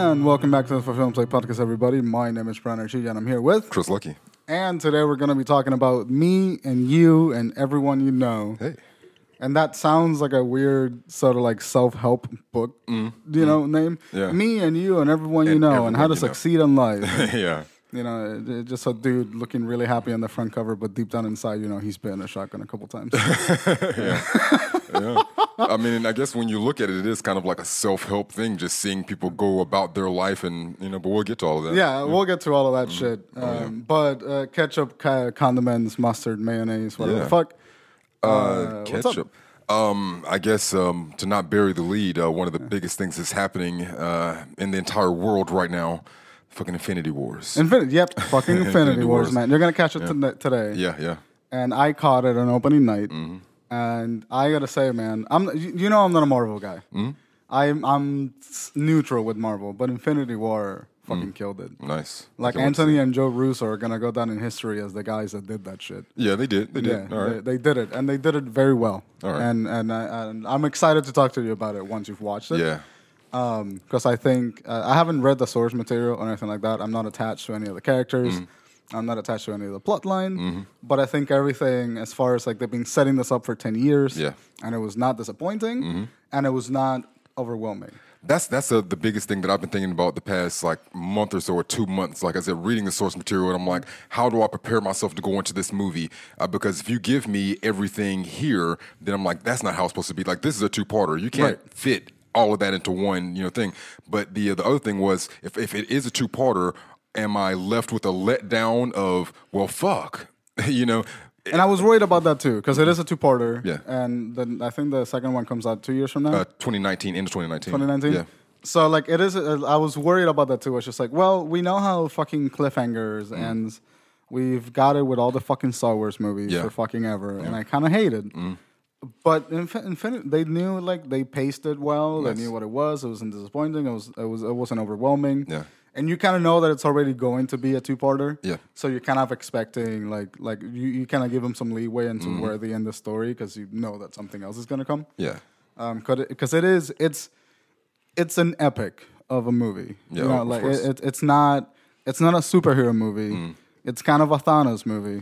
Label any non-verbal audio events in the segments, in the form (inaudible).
And welcome back to the For Film Play podcast, everybody. My name is Brian Archie, and I'm here with. Chris Lucky. And today we're going to be talking about me and you and everyone you know. Hey. And that sounds like a weird sort of like self help book, you know, name. Mm-hmm. Yeah. Me and you and everyone you And know and how to everyone you know. succeed in life. (laughs) yeah. you know, just a dude looking really happy on the front cover, but deep down inside, you know, he's been a shotgun a couple times. (laughs) Yeah. (laughs) I mean, I guess when you look at it, it is kind of like a self help thing, just seeing people go about their life and, you know, but we'll get to all of that. Yeah, we'll get to all of that shit. Oh, Um, But uh, ketchup, condiments, mustard, mayonnaise, whatever the fuck. Uh, up? ketchup. Um, I guess um, to not bury the lead, uh, one of the biggest things that's happening uh, in the entire world right now, fucking Infinity Wars. Infinity, yep, fucking (laughs) Infinity, Infinity Wars, Wars. man. You're gonna catch it tonight today. yeah, yeah. And I caught it on opening night, Mm-hmm. And I gotta say, man, I'm you know I'm not a Marvel guy. Mm-hmm. I'm I'm neutral with Marvel, but Infinity War fucking killed it. Nice. Like Mm. Anthony and Joe Russo are gonna go down in history as the guys that did that shit. Yeah, they did. They Yeah, did. All right. they, they did it, and they did it very well. All right. And and, I, and I'm excited to talk to you about it once you've watched it. yeah. because I think uh, I haven't read the source material or anything like that. I'm not attached to any of the characters. Mm-hmm. I'm not attached to any of the plot line. But I think everything, as far as like they've been setting this up for ten years, Yeah. Mm-hmm. and it was not disappointing, and it was not overwhelming. That's that's uh the biggest thing that I've been thinking about the past like month or so or two months. Like I said, reading the source material, and I'm like, how do I prepare myself to go into this movie? Uh, because if you give me everything here, then I'm like, that's not how it's supposed to be. Like this is a two parter. You can't Right. fit all of that into one you know thing. But the uh, the other thing was, if if it is a two parter, am I left with a letdown of well, fuck, (laughs) you know? And I was worried about that too because it is a two-parter. Yeah. And then I think the second one comes out two years from now. Uh, 2019 into 2019. 2019. Yeah. So like it is. Uh, I was worried about that too. It's just like, well, we know how fucking cliffhangers Mm. ends. We've got it with all the fucking Star Wars movies Yeah. Mm. for fucking ever, and I kind of hate it. But Infin- Infinite, they knew like they paced it well. Nice. They knew what it was. It wasn't disappointing. It was. It was. It wasn't overwhelming. Yeah. And you kind of know that it's already going to be a two-parter. Yeah. So you're kind of expecting like like you, you kind of give them some leeway into Mm-hmm. where they end of the story because you know that something else is going to come Yeah. um because it is it's it's an epic of a movie Yeah, you know like it, it, it's not it's not a superhero movie Mm. it's kind of a thanos movie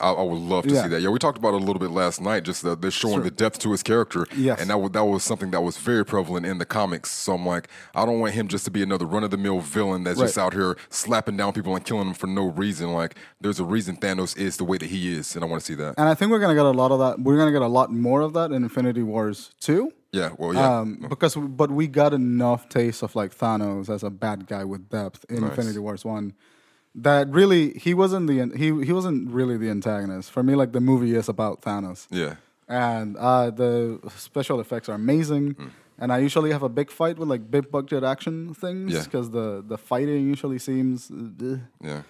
I, I would love to Yeah. see that. Yeah, we talked about it a little bit last night. Just the, they're showing the depth to his character. Yes. and that was, that was something that was very prevalent in the comics. So I'm like, I don't want him just to be another run of the mill villain that's just out here slapping down people and killing them for no reason. Like, there's a reason Thanos is the way that he is, and I want to see that. and i think we're gonna get a lot of that we're gonna get a lot more of that in infinity wars 2 Yeah, well, yeah, um, because but we got enough taste of like Thanos as a bad guy with depth in Nice. Infinity Wars one. That really he wasn't the he he wasn't really the antagonist for me. Like the movie is about Thanos. yeah, and uh, the special effects are amazing. Mm. And I usually have a big fight with like big budget action things Yeah. because the the fighting usually seems uh, yeah.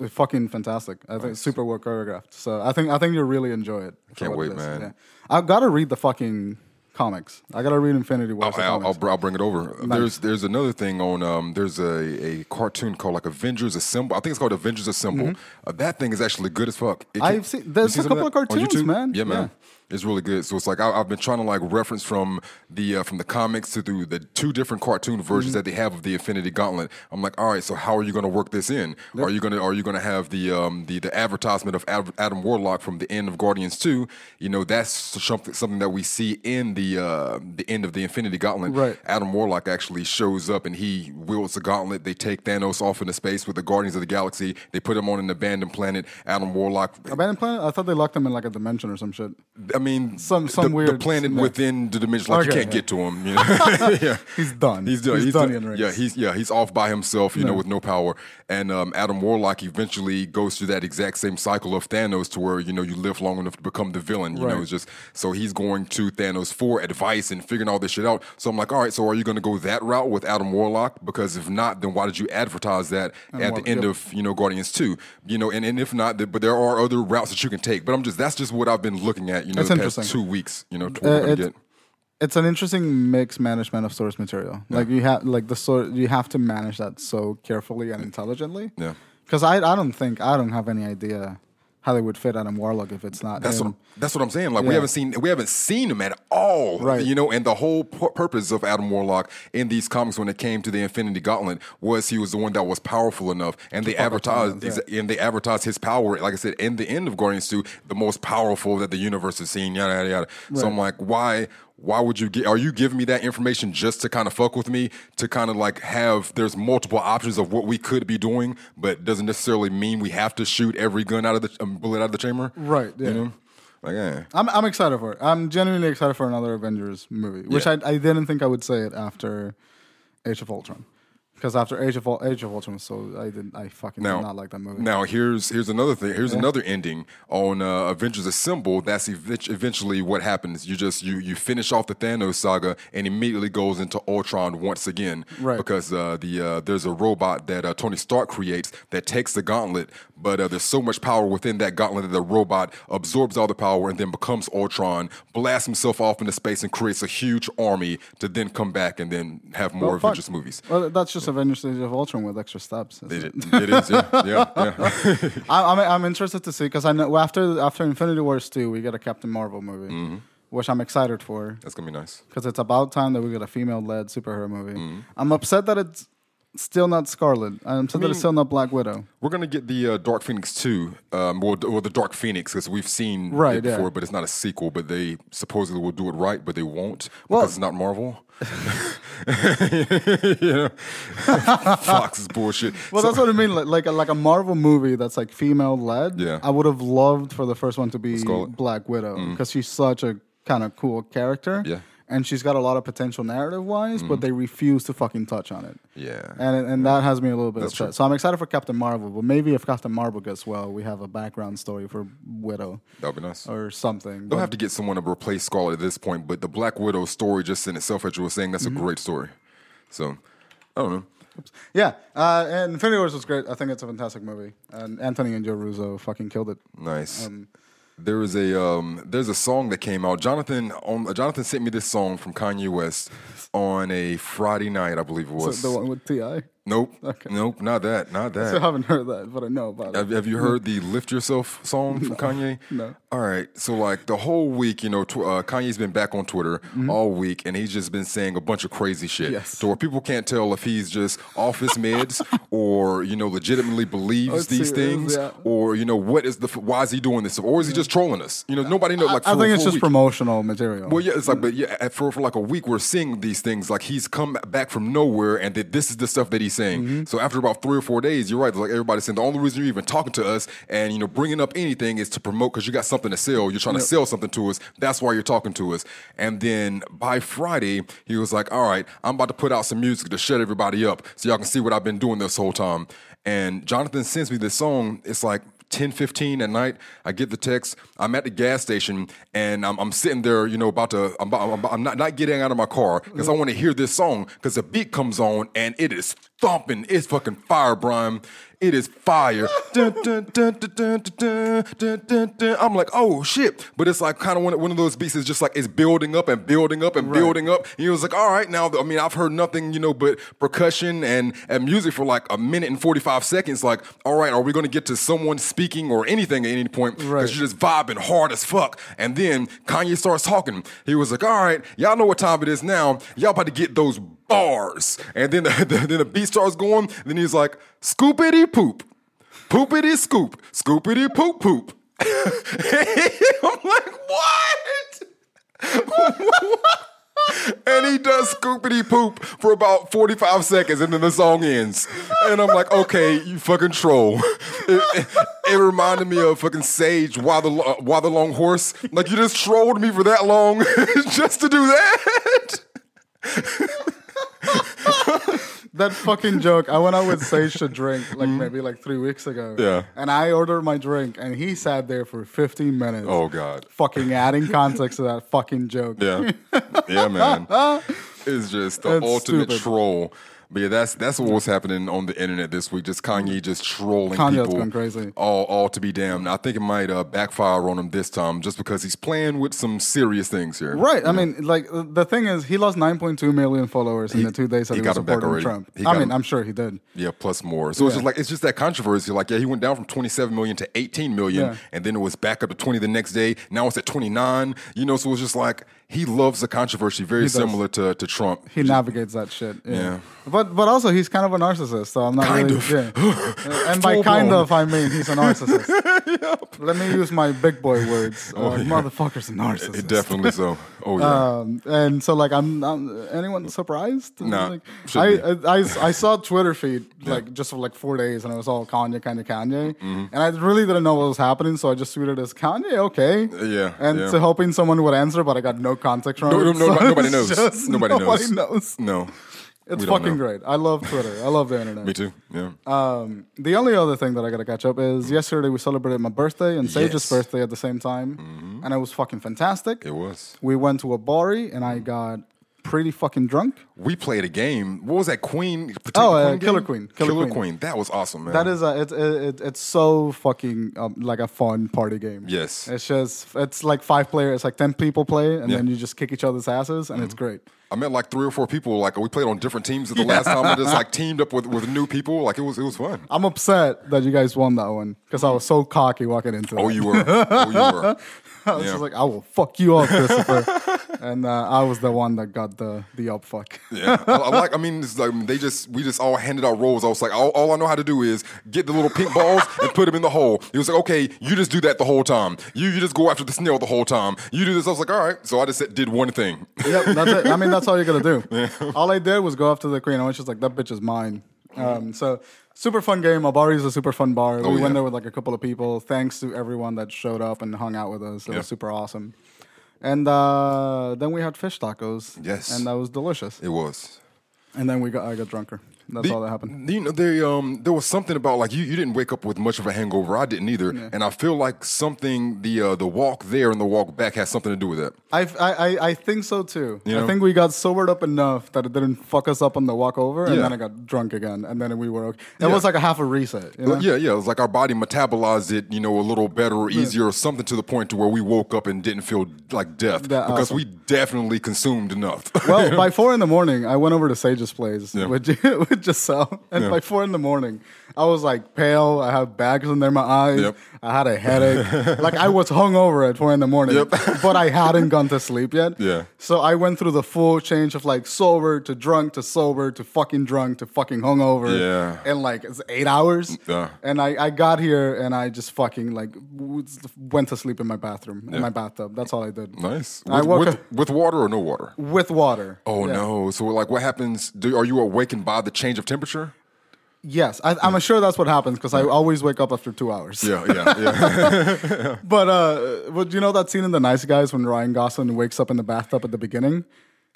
it's fucking fantastic. I think super well choreographed. So I think I think you'll really enjoy it. Can't what it wait, man. Yeah. I've got to read the fucking comics. I got to read Infinity the I'll, I'll, I'll, bring it over. There's there's another thing on um there's a, a cartoon called like Avengers Assemble. I think it's called Avengers Assemble. Uh, that thing is actually good as fuck. Mm-hmm. I've seen- there's a couple that of cartoons, man. Yeah, man. Yeah. It's really good. So it's like I, I've been trying to like reference from the uh, from the comics to through the two different cartoon versions Mm-hmm. that they have of the Infinity Gauntlet. I'm like, all right, so how are you going to work this in? Are you going to are you going to have the um the the advertisement of Ad- Adam Warlock from the end of Guardians Two? You know, that's something something that we see in the uh the end of the Infinity Gauntlet. Right. Adam Warlock actually shows up and he wields the gauntlet. They take Thanos off into space with the Guardians of the Galaxy. They put him on an abandoned planet. Adam Warlock. Abandoned Planet. I thought they locked him in like a dimension or some shit. I mean, Some- some the, the planet yeah. within the dimension. Like you can't get to him. You know? (laughs) (laughs) yeah. He's done. He's done. He's He's, done done. Yeah, he's yeah he's off by himself. You know, with no power. And um, Adam Warlock eventually goes through that exact same cycle of Thanos, to where you know you live long enough to become the villain. You Right. know, it's just so he's going to Thanos for advice and figuring all this shit out. So I'm like, all right, so are you going to go that route with Adam Warlock? Because if not, then why did you advertise that at Warlock, the end yep. of you know Guardians Two? You know, and, and if not, but there are other routes that you can take. But I'm just that's just what I've been looking at. You know, Past interesting. two weeks. You know, to Uh, what we're gonna it's- get. it's an interesting mix management of source material. Like you have like the sort you have to manage that so carefully and intelligently. Yeah. Because I I don't think I don't have any idea how they would fit Adam Warlock if it's not That's him. what I'm, that's what I'm saying. Like we haven't seen we haven't seen him at all. Right. You know, and the whole pu- purpose of Adam Warlock in these comics when it came to the Infinity Gauntlet was he was the one that was powerful enough, and they advertised yeah. and they advertised his power. Like I said, in the end of Guardians Two, the most powerful that the universe has seen. Yada yada yada. So I'm like, why? Why would you get? Are you giving me that information just to kind of fuck with me? To kind of like have there's multiple options of what we could be doing, but doesn't necessarily mean we have to shoot every gun out of the um, bullet out of the chamber. Right, yeah. You know, like yeah. I'm I'm excited for it. I'm genuinely excited for another Avengers movie, which Yeah. I I didn't think I would say it after Age of Ultron, because after Age of Age of Ultron, so I didn't, I fucking Now, did not like that movie. Now here's here's another thing. Here's another ending on uh, Avengers Assemble. That's ev- eventually what happens. You just you you finish off the Thanos saga and immediately goes into Ultron once again. Right. Because uh, the uh, there's a robot that uh, Tony Stark creates that takes the gauntlet, but uh, there's so much power within that gauntlet that the robot absorbs all the power and then becomes Ultron, blasts himself off into space and creates a huge army to then come back and then have more Well, fuck. Avengers movies. Well, that's just Avengers: Age of Ultron with extra steps. isn't It, it? it is, yeah, yeah, (laughs) yeah. I, I'm I'm interested to see because I know after after Infinity Wars two, we get a Captain Marvel movie, Mm-hmm. which I'm excited for That's gonna be nice. because it's about time that we get a female-led superhero movie. Mm-hmm. I'm upset that it's still not Scarlett. I'm upset that mean- still not Black Widow. We're gonna get the uh, Dark Phoenix two, um, well, d- well, the Dark Phoenix, because we've seen Right, it before, yeah. but it's not a sequel. But they supposedly will do it right, but they won't Well- because it's not Marvel. (laughs) (laughs) Fox is bullshit. (laughs) Well, So- that's what I mean. Like, like a, like a Marvel movie that's like female led. Yeah. I would have loved for the first one to be Scarlett. Black Widow because she's such a kind of cool character. Yeah. And she's got a lot of potential narrative wise, but they refuse to fucking touch on it. yeah, And and that has me a little bit That's upset. true. So I'm excited for Captain Marvel, but maybe if Captain Marvel gets well, we have a background story for Widow that'd be nice. or something. They'll have to get someone to replace Scarlett at this point, but the Black Widow story just in itself, as you were saying, that's Mm-hmm. a great story. So, I don't know. yeah, uh, and Infinity Wars was great. I think it's a fantastic movie, and Anthony and Joe Russo fucking killed it. Nice. Um, there is a um, there's a song that came out. Jonathan on, Jonathan sent me this song from Kanye West on a Friday night, I believe it So was. the one with Ti. nope, nope, not that, not that. I that. haven't heard that, but I know about it. Have, have you heard (laughs) the "Lift Yourself" song from Kanye? No. All right, so like the whole week, you know, tw- uh, Kanye's been back on Twitter all week, and he's just been saying a bunch of crazy shit. Mm-hmm. Yes. To where people can't tell if he's just off his meds (laughs) or you know legitimately believes these things, yeah. or you know what is the f- why is he doing this, or is he just trolling us? You know, nobody knows. Like I for- think it's just week. promotional material. Well, yeah, it's like, but yeah, for, for like a week, we're seeing these things. Like he's come back from nowhere, and that this is the stuff that he's saying. Mm-hmm. So after about three or four days, you're right. Like everybody's saying, the only reason you're even talking to us and you know bringing up anything is to promote because you got something to sell. You're trying to sell something to us. That's why you're talking to us. And then by Friday, he was like, "All right, I'm about to put out some music to shut everybody up, so y'all can see what I've been doing this whole time." And Jonathan sends me this song. It's like 10 15 at night i get the text i'm at the gas station and i'm, I'm sitting there you know about to i'm, I'm, I'm not, not getting out of my car because i want to hear this song because the beat comes on and it is thumping it's fucking fire brian it is fire. dun, dun, dun, I'm like, oh shit. But it's like kind of one, one of those beats is just like it's building up and building up and right. building up. And he was like, all right, now, I mean, I've heard nothing, you know, but percussion and, and music for like a minute and 45 seconds. Like, all right, are we going to get to someone speaking or anything at any point? Because right. you're just vibing hard as fuck. And then Kanye starts talking. He was like, all right, y'all know what time it is now. Y'all about to get those bars and then (laughs) the, then the beat starts going then he's like scoopity poop poopity scoop scoopity poop poop (laughs) i'm like what (laughs) and he does scoopity poop for about 45 seconds and then the song ends. And I'm like, okay, you fucking troll. It, it- it reminded me of fucking Sage, Why the, Lo- Why the Long Horse. Like, you just trolled me for that long just to do that? (laughs) that fucking joke. I went out with Sage to drink like maybe like three weeks ago. Mm-hmm. Yeah. And I ordered my drink, and he sat there for 15 minutes. Oh, God. Fucking adding context to that fucking joke. Yeah. (laughs) Yeah, man. (laughs) It's just the That's ultimate stupid. troll. But yeah, that's that's what was happening on the internet this week. Just Kanye just trolling Kanye's people, going crazy. all all to be damned. I think it might uh, backfire on him this time, just because he's playing with some serious things here. Right. I mean, like the thing is, he lost 9.2 million followers in the two days that he he, got was back supporting already. Trump. He I mean, him- I'm sure he did. Yeah, plus more. So it's just like it's just that controversy. Like, yeah, he went down from 27 million to 18 million, Yeah. and then it was back up to 20 the next day. Now it's at 29. You know, so it's just like he loves the controversy, very similar to to Trump. He navigates that shit. Yeah. Yeah. But but also he's kind of a narcissist, so I'm not Kind really. of. Yeah. (laughs) and by Full kind blown. of, I mean he's a narcissist. (laughs) Let me use my big boy words. Uh, Motherfucker's a narcissist. Oh, It definitely so. Oh yeah. Um, and so like I'm, I'm anyone surprised? Nah, like, I. I, I I saw Twitter feed like just for like four days and it was all Kanye, Kanye, Kanye, Mm-hmm. and I really didn't know what was happening, so I just tweeted as Kanye, okay, Yeah, and yeah. so hoping someone would answer, but I got no context from No, it. no, no, so (laughs) nobody knows. just- Nobody knows. knows. no. It's fucking great. I love Twitter. I love the internet. Me too. Yeah. Um, the only other thing that I gotta catch up is yesterday we celebrated my birthday and Sage's Yes. Mm-hmm. birthday at the same time, and it was fucking fantastic. it was. We went to a bari and I got pretty fucking drunk. We played a game. What was that? Queen. Oh, uh? Killer Queen. Killer Killer, Queen. Queen. That was awesome, man. That is a it, it, it, it's so fucking um, like a fun party game. Yes. It's just it's like five players, it's like ten people play, and Yeah. Mm-hmm. then you just kick each other's asses, and it's great. I met like three or four people. Like we played on different teams at the last time. I just like (laughs) teamed up with, with new people. Like it was it was fun. I'm upset that you guys won that one because I was so cocky walking into it. Oh, you were. Oh, you were. (laughs) I was yeah. just like, I will fuck you up, Christopher. (laughs) and uh, I was the one that got the the up fuck. (laughs) Yeah, I, like. I mean, it's like they just we just all handed out roles. I was like, all, all I know how to do is get the little pink balls (laughs) and put them in the hole. He was like, okay, you just do that the whole time. You you just go after the snail the whole time. You do this. I was like, all right. So I just said, did one thing. yep, that's it. I mean, that's all you're gonna do. (laughs) All I did was go after the queen. I was just like, that bitch is mine. Um, so super fun game. Abari is a super fun bar. we Oh, yeah. went there with like a couple of people. Thanks to everyone that showed up and hung out with us. It Yeah. was super awesome. And uh, then we had fish tacos. Yes. and that was delicious. It was. And then we got I got drunker. That's The- all that happened. You know, there um there was something about like you, you didn't wake up with much of a hangover. I didn't either, and I feel like something the uh, the walk there and the walk back has something to do with that. I, I, I- think so too. You I think we got sobered up enough that it didn't fuck us up on the walk over, and Yeah. then I got drunk again, and then we were okay. It Yeah. was like a half a reset. You know? Yeah, yeah. It was like our body metabolized it, you know, a little better or easier or something to the point to where we woke up and didn't feel like death That because awesome. we definitely consumed enough. Well, (laughs) by four in the morning, I went over to Sage's place Yeah. with, (laughs) with (laughs) Giselle, and Yeah. by four in the morning, I was like pale. I had bags under my eyes. Yep. I had a headache. (laughs) like I was hungover at four in the morning, Yep. (laughs) but I hadn't gone to sleep yet. Yeah. So I went through the full change of like sober to drunk to sober to fucking drunk to fucking hungover. Yeah. In like it's eight hours. Yeah. And I, I got here and I just fucking like went to sleep in my bathroom in my bathtub. That's all I did. nice. I With, woke with, with water or no water? With water. Oh Yeah. no! So like, what happens? Do, are you awakened by the change of temperature? Yes, I, I'm sure that's what happens because I always wake up after two hours. Yeah, yeah, yeah. (laughs) But uh, but you know that scene in The Nice Guys when Ryan Gosling wakes up in the bathtub at the beginning,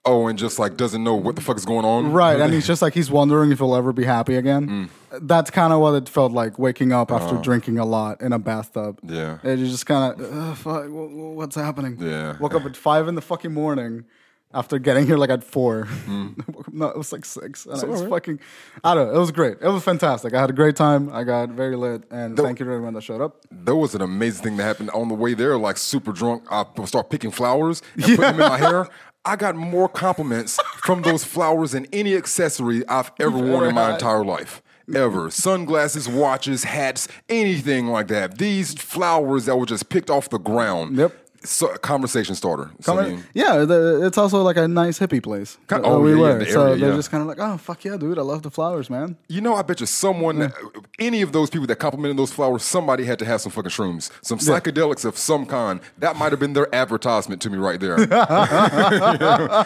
oh, and just like doesn't know what the fuck is going on. right? And he's (laughs) just like he's wondering if he'll ever be happy again. That's kind of what it felt like waking up after drinking a lot in a bathtub. Yeah. and you just kind of fuck, wh- wh- what's happening? Yeah. woke up at five in the fucking morning. After getting here like at four, mm. (laughs) no, it was like six, and I was alright. fucking. I don't know. It was great. It was fantastic. I had a great time. I got very lit, and thank you to everyone that showed up. There was an amazing thing that happened on the way there. Like super drunk, I start picking flowers and (laughs) putting them in my hair. I got more compliments from those flowers than any accessory I've ever worn in my had. entire life. Ever. Sunglasses, watches, hats, anything like that. These flowers that were just picked off the ground. Yep. So, conversation starter. So, I mean, yeah, the, it's also like a nice hippie place. Kind- where oh, we yeah, yeah, were. the so area, they're yeah. just kind of like, oh fuck yeah, dude, I love the flowers, man. You know, I bet you someone, any of those people that complimented those flowers, somebody had to have some fucking shrooms, some psychedelics of some kind. That might have been their advertisement to me right there. (laughs) (laughs) yeah,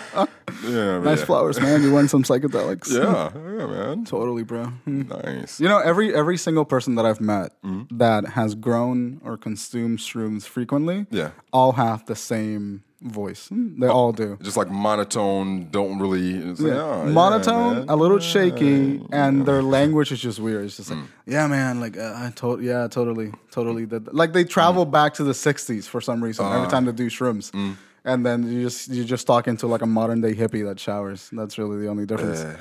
yeah, Nice flowers, man. You want some psychedelics? Yeah, yeah, man. totally, bro. Hmm. Nice. You know, every every single person that I've met Mm-hmm. that has grown or consumed shrooms frequently, Yeah. all have the same voice. Hmm, They all do. Just like monotone, don't really. It's like, oh, Monotone, man. a little shaky, and their language is just weird. It's just Mm. like, yeah, man, like uh, I told, yeah, totally, totally. Did. Like they travel Mm. back to the '60s for some reason Uh-huh. every time they do shrooms, Mm. and then you just you just talking to like a modern day hippie that showers. That's really the only difference. Yeah.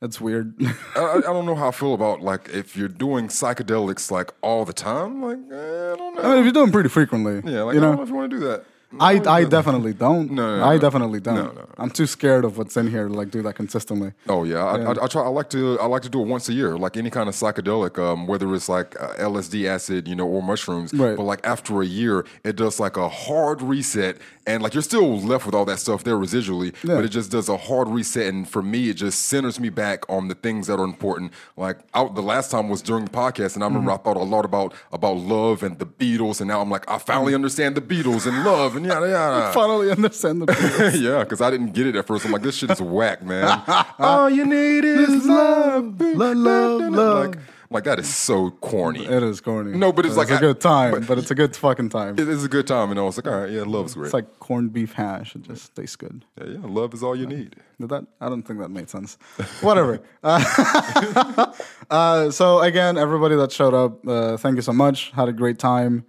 It's weird. (laughs) I, I don't know how I feel about like if you're doing psychedelics like all the time. Like eh, I don't know. I mean, if you're doing pretty frequently, yeah, like you I don't know know. if you want to do that. I, I definitely don't. No, no, I no. definitely don't. No, no, no. I'm too scared of what's in here to like do that consistently. Oh yeah, I, I, I try. I like to. I like to do it once a year, like any kind of psychedelic, um, whether it's like uh, LSD, acid, you know, or mushrooms. Right. But like after a year, it does like a hard reset, and like you're still left with all that stuff there residually, Yeah. but it just does a hard reset, and for me, it just centers me back on the things that are important. Like out the last time was during the podcast, and I remember Mm-hmm. I thought a lot about about love and the Beatles, and now I'm like, I finally understand the Beatles and love and yada yada. (laughs) Finally understand the Beatles. (laughs) yeah, because I didn't get it at first. I'm like, this shit is whack, man. (laughs) All you need is love, Love, love, love. Like, like that is so corny. It is corny. No, but it's like a I- good time. but- But, it's a good fucking time. It is a good time, and I was like, all right, yeah, love is great. It's like corned beef hash. It just tastes good. yeah, yeah, love is all you need. Did that? I don't think that made sense. Whatever. (laughs) Uh, (laughs) uh, so again, everybody that showed up, uh, thank you so much. Had a great time.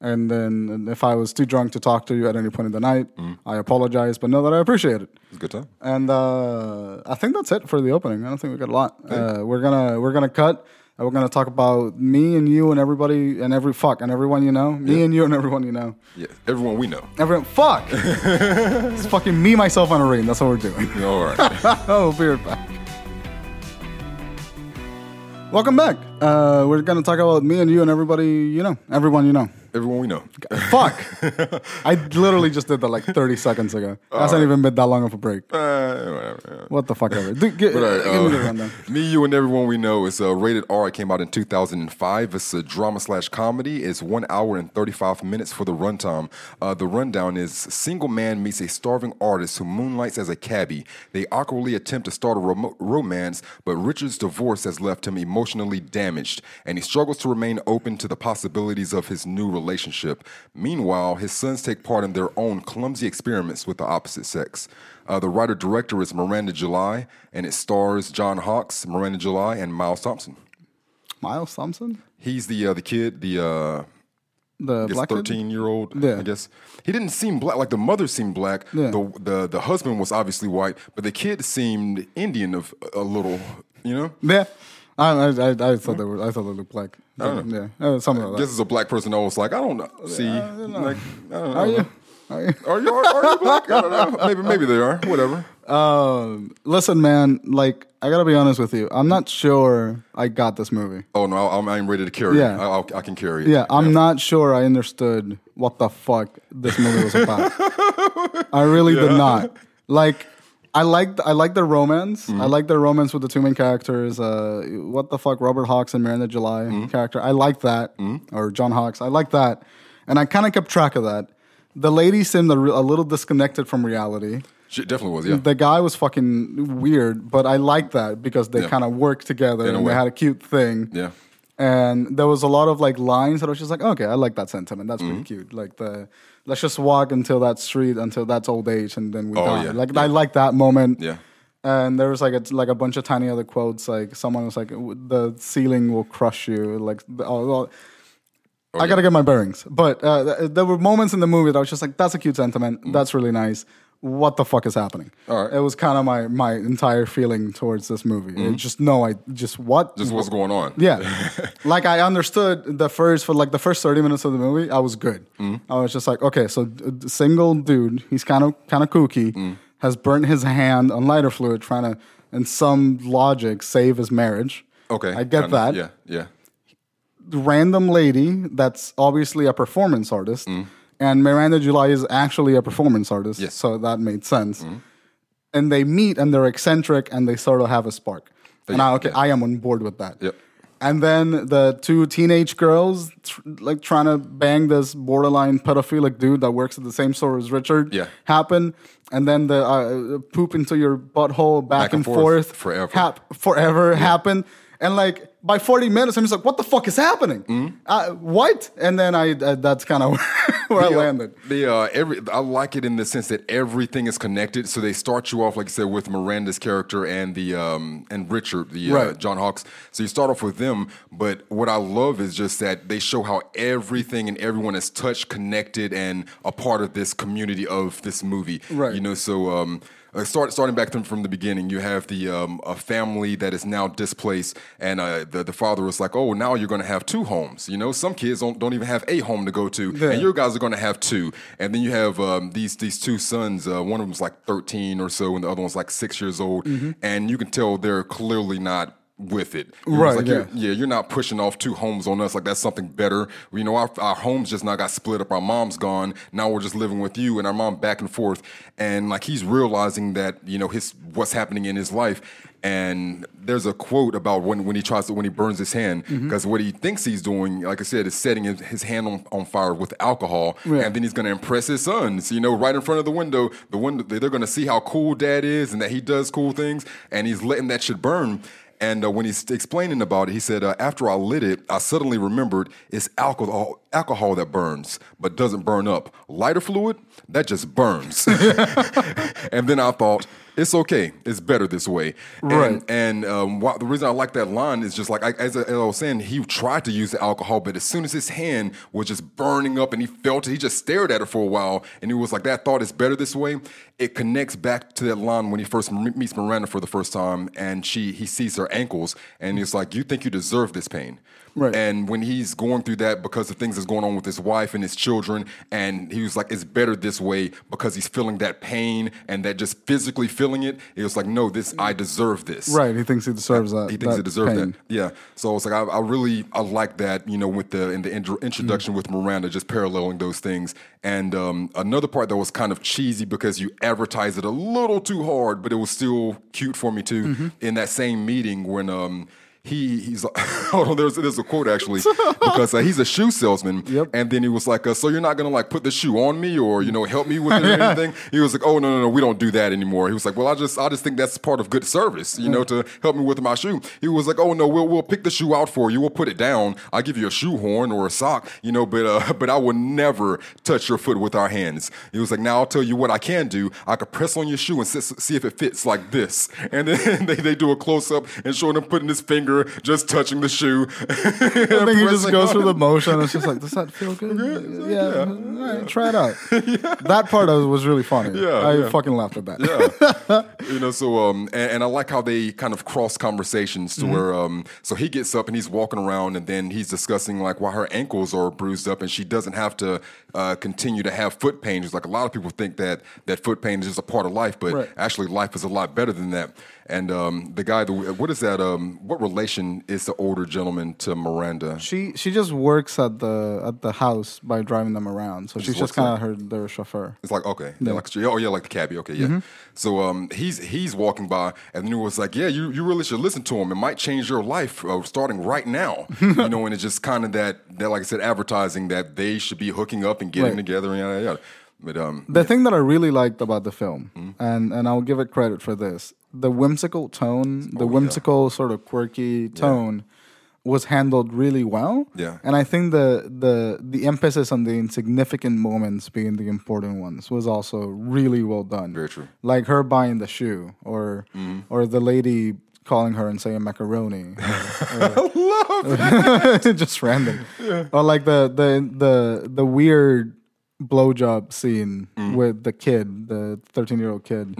And then if I was too drunk to talk to you at any point in the night, Mm. I apologize, but know that I appreciate it. It's a good time. And uh, I think that's it for the opening. I don't think we got a lot. Uh, we're gonna we're gonna cut. And we're gonna talk about me and you and everybody and every fuck and everyone you know. Me and you and everyone you know. Yeah, everyone we know. Everyone fuck. (laughs) it's fucking me myself on a ring. That's what we're doing. (laughs) All right. oh, (laughs) we'll be right back. Welcome back. Uh, we're gonna talk about me and you and everybody you know, everyone you know. Everyone we know. Fuck. (laughs) I literally just did that like 30 seconds ago. Hasn't even been that long of a break. Uh, whatever. yeah. What the fuck ever. Dude, get, But, all right, give me the uh, rundown. Me, You, and Everyone We Know is uh, rated R. It came out in 2005. It's a drama slash comedy. It's one hour and 35 minutes for the runtime. Uh, the rundown is single man meets a starving artist who moonlights as a cabbie. They awkwardly attempt to start a rom- romance, but Richard's divorce has left him emotionally damaged, and he struggles to remain open to the possibilities of his new relationship. Meanwhile, his sons take part in their own clumsy experiments with the opposite sex. Uh, the writer director is Miranda July, and it stars John Hawkes, Miranda July, and Miles Thompson. Miles Thompson? He's the uh, the kid, the uh, The black kid? thirteen year old. Yeah. I guess he didn't seem black. Like the mother seemed black. Yeah. The the the husband was obviously white, but the kid seemed Indian of a little. You know, Yeah. I, I, I, I thought they were. I thought they looked black. Yeah, uh, something like that. just as a black person, I was like, I don't know. See, like, I don't know. Are you? Are you? Are you are, are you black? I don't know. (laughs) Maybe maybe they are. Whatever. Um, listen, man. Like, I gotta be honest with you. I'm not sure I got this movie. Oh no, I'm, I'm ready to carry. Yeah. it. I, I'll, I can carry it. Yeah, I'm not sure I understood what the fuck this movie was about. (laughs) I really did not. Like, I like I liked the romance. I like the romance with the two main characters. Uh, what the fuck, Robert Hawkes and Miranda July character. I like that, or John Hawkes. I like that, and I kind of kept track of that. The lady seemed a, re- a little disconnected from reality. She definitely was. Yeah. The guy was fucking weird, but I liked that because they Yeah. kind of worked together and they had a cute thing. Yeah. And there was a lot of like lines that I was just like, okay, I like that sentiment. That's Mm-hmm. pretty cute. Like the let's just walk until that street until that's old age and then we Oh, die. yeah, Like I like that moment. Yeah. And there was like a like a bunch of tiny other quotes. Like someone was like, "The ceiling will crush you." Like, oh, oh. I gotta get my bearings. But uh, th- there were moments in the movie that I was just like, "That's a cute sentiment. That's really nice." What the fuck is happening? All right. It was kind of my my entire feeling towards this movie. It just no, I just what Mm-hmm. Just what's going on. yeah. (laughs) like I understood the first for like the first 30 minutes of the movie, I was good. Mm-hmm. I was just like, okay, so single dude, he's kind of kind of kooky, Mm. has burnt his hand on lighter fluid trying to in some logic save his marriage. Okay. I get that. Yeah. Yeah. Random lady that's obviously a performance artist. And Miranda July is actually a performance artist, Yes. so that made sense. And they meet and they're eccentric and they sort of have a spark. And I, okay, I am on board with that. Yep. And then the two teenage girls, tr- like trying to bang this borderline pedophilic dude that works at the same store as Richard, Yeah. happen. And then the uh, poop into your butthole back, Back and and, forth forth, forever. hap- forever happen. And like by 40 minutes, I'm just like, what the fuck is happening? Mm-hmm. Uh, what? And then I uh, that's kind of (laughs) where I The, uh, landed. The uh, every I like it in the sense that everything is connected. So they start you off, like you said, with Miranda's character and the um, and Richard, the uh, Right. John Hawkes. So you start off with them, but what I love is just that they show how everything and everyone is touched, connected, and a part of this community of this movie. Right. You know, so. Um, uh, start, starting back from, from the beginning, you have the um, a family that is now displaced, and uh, the the father was like, "Oh, now you're going to have two homes." You know, some kids don't, don't even have a home to go to, Yeah. and your guys are going to have two. And then you have um, these these two sons. Uh, one of them's like 13 or so, and the other one's like six years old. And you can tell they're clearly not with it. Right, like, yeah. you're- yeah, you're not pushing off two homes on us like that's something better. You know, our, our homes just now got split up. Our mom's gone. Now we're just living with you and our mom back and forth. And like he's realizing that you know his what's happening in his life. And there's a quote about when, when he tries to when he burns his hand Mm-hmm. because what he thinks he's doing, like I said, is setting his, his hand on, on fire with alcohol, Yeah. and then he's going to impress his sons. You know, right in front of the window, the window they're going to see how cool dad is and that he does cool things, and he's letting that shit burn. And uh, when he's explaining about it, he said, uh, "After I lit it, I suddenly remembered it's alcohol, alcohol that burns, but doesn't burn up. Lighter fluid that just burns." (laughs) and then I thought, "It's okay. It's better this way." Right. And, and um, why, the reason I like that line is just like I, as, I, as I was saying, he tried to use the alcohol, but as soon as his hand was just burning up and he felt it, he just stared at it for a while, and he was like, "That thought is better this way." It connects back to that line when he first m- meets Miranda for the first time, and she he sees her ankles, and he's like, "You think you deserve this pain?" Right. And when he's going through that because of things that's going on with his wife and his children, and he was like, "It's better this way," because he's feeling that pain and that just physically feeling it. It was like, "No, this I deserve this." Right. He thinks he deserves that. He thinks that he deserves pain. that. Yeah. So I was like, I, I really, I like that. You know, with the in the intro, introduction Mm. with Miranda, just paralleling those things. And um, another part that was kind of cheesy because you advertised it a little too hard, but it was still cute for me too. Mm-hmm. In that same meeting when. Um, he he's like, (laughs) hold on. There's there's a quote actually because uh, he's a shoe salesman, Yep. and then he was like, uh, "So you're not gonna like put the shoe on me or you know help me with it or (laughs) anything?" He was like, "Oh no no no, we don't do that anymore." He was like, "Well, I just I just think that's part of good service, you know, to help me with my shoe." He was like, "Oh no, we'll we'll pick the shoe out for you. We'll put it down. I'll give you a shoe horn or a sock, you know, but uh, (laughs) but I will never touch your foot with our hands." He was like, "Now I'll tell you what I can do. I could press on your shoe and see, see if it fits like this." And then they, they do a close up and showing him putting his finger just touching the shoe. I think he just goes on through the motion. It's just like, does that feel good? Yeah, all right, try it out. (laughs) That part of it was really funny. (laughs) Yeah, I yeah. fucking laughed at that. Yeah, (laughs) you know so um and, and i like how they kind of cross conversations to where um so he gets up and he's walking around and then he's discussing like why her ankles are bruised up and she doesn't have to uh, continue to have foot pain It's like a lot of people think that that foot pain is just a part of life but Right. actually life is a lot better than that and um the guy the, what is that um what relation is the older gentleman to miranda She she just works at the at the house by driving them around. So she's just kind of her their chauffeur. It's like okay, yeah, like oh yeah, like the cabbie. Okay, yeah. So um, he's he's walking by, and then he was like, yeah, you, you really should listen to him. It might change your life uh, starting right now. (laughs) you know, and it's just kind of that that like I said, advertising that they should be hooking up and getting Right. together and yada yada. But um, The thing that I really liked about the film, Mm-hmm. and and I'll give it credit for this, the whimsical tone, the Oh, yeah. whimsical sort of quirky tone, was handled really well. Yeah. and I think the the the emphasis on the insignificant moments being the important ones was also really well done. Very true. Like her buying the shoe, or Mm-hmm. or the lady calling her and saying macaroni. (laughs) Or, or- (laughs) just random. Or like the the the the weird blowjob scene Mm. with the kid, the thirteen year old kid.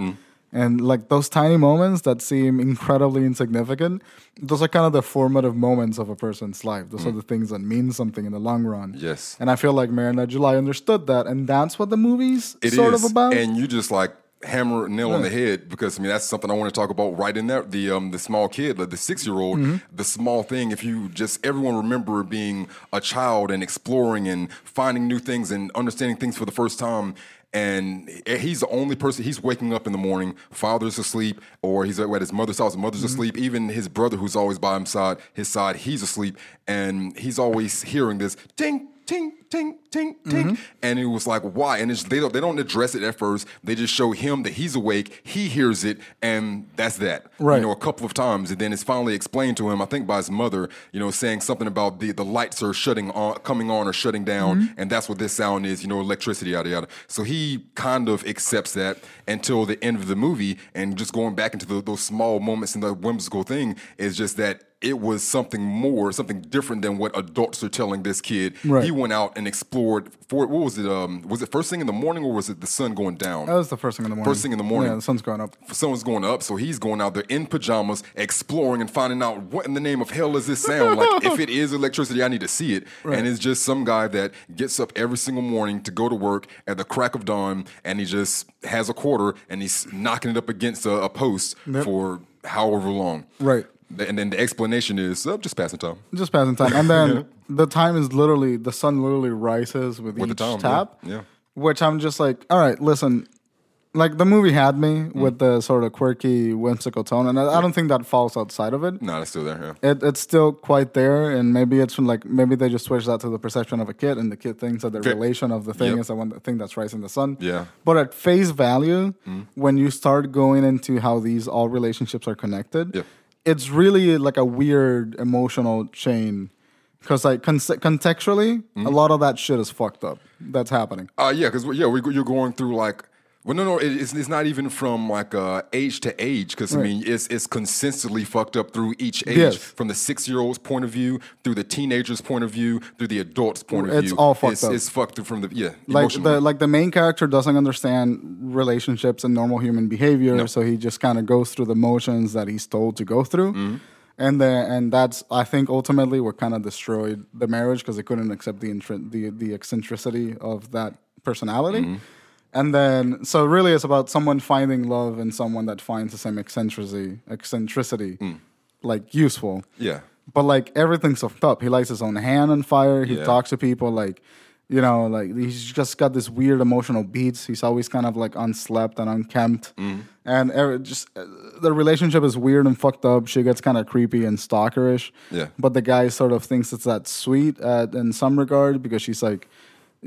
And like those tiny moments that seem incredibly insignificant, those are kind of the formative moments of a person's life. Those are the things that mean something in the long run. Mm. Yes. And I feel like Miranda July understood that, and that's what the movie's It is, sort of about. and you just like hammer nail on the head because I mean that's something I want to talk about right in there. The um the small kid, like the six year old, Mm-hmm. the small thing. If you just everyone remember being a child and exploring and finding new things and understanding things for the first time. and he's the only person. He's waking up in the morning. Father's asleep, or he's at his mother's house. Mother's Mm-hmm. asleep. Even his brother, who's always by his side, his side, he's asleep, and he's always hearing this ting ting ting ting ting, Mm-hmm. and it was like why? And it's, they don't they don't address it at first. They just show him that he's awake. He hears it, and that's that. Right. You know, a couple of times, and then it's finally explained to him. I think by his mother. You know, saying something about the the lights are shutting on, coming on, or shutting down, Mm-hmm. and that's what this sound is. You know, electricity, yada yada. So he kind of accepts that until the end of the movie, and just going back into the, those small moments in the whimsical thing is just that it was something more, something different than what adults are telling this kid. Right. He went out and explored. For what was it? Um, was it first thing in the morning or was it the sun going down? That was the first thing in the morning. First thing in the morning. Yeah, the sun's going up. Someone's going up, so he's going out there in pajamas, exploring and finding out what in the name of hell does this sound like. if it is (laughs) electricity, I need to see it. And it's just some guy that gets up every single morning to go to work at the crack of dawn, and he just has a quarter and he's knocking it up against a, a post for however long. Right. And then the explanation is uh, just passing time. Just passing time. And then (laughs) the time is literally, the sun literally rises with, With the each time, yeah. tap. Yeah. Which I'm just like, all right, listen. Like the movie had me Mm. with the sort of quirky, whimsical tone, and I, I don't think that falls outside of it. No, it's still there. Yeah. It, it's still quite there, and maybe it's from like maybe they just switch that to the perception of a kid, and the kid thinks that the relation of the thing Yep. is the one the thing that's rising the sun. Yeah. Mm. But at face value, when you start going into how these all relationships are connected, Yeah. it's really like a weird emotional chain. Because like con- contextually, Mm. a lot of that shit is fucked up. That's happening. Uh, yeah, because yeah, we, you're going through like. Well, no, no, it- it's, it's not even from like uh, age to age because I mean it's it's consistently fucked up through each age, Yes. from the six year old's point of view, through the teenager's point of view, through the adult's point of view. It's all fucked it's, up. It's fucked from the yeah, like the like the main character doesn't understand relationships and normal human behavior, so he just kind of goes through the motions that he's told to go through, Mm-hmm. and then and that's I think ultimately what kind of destroyed the marriage because they couldn't accept the intri- the the eccentricity of that personality. Mm-hmm. And then, so really, it's about someone finding love and someone that finds the same eccentricity, eccentricity, Mm. like useful. yeah, But like everything's fucked up. He lights his own hand on fire. He Yeah. talks to people like, you know, like he's just got this weird emotional beats. He's always kind of like unslept and unkempt, Mm-hmm. and every, just uh, the relationship is weird and fucked up. She gets kind of creepy and stalkerish. Yeah. But the guy sort of thinks it's that sweet uh, in some regard because she's like.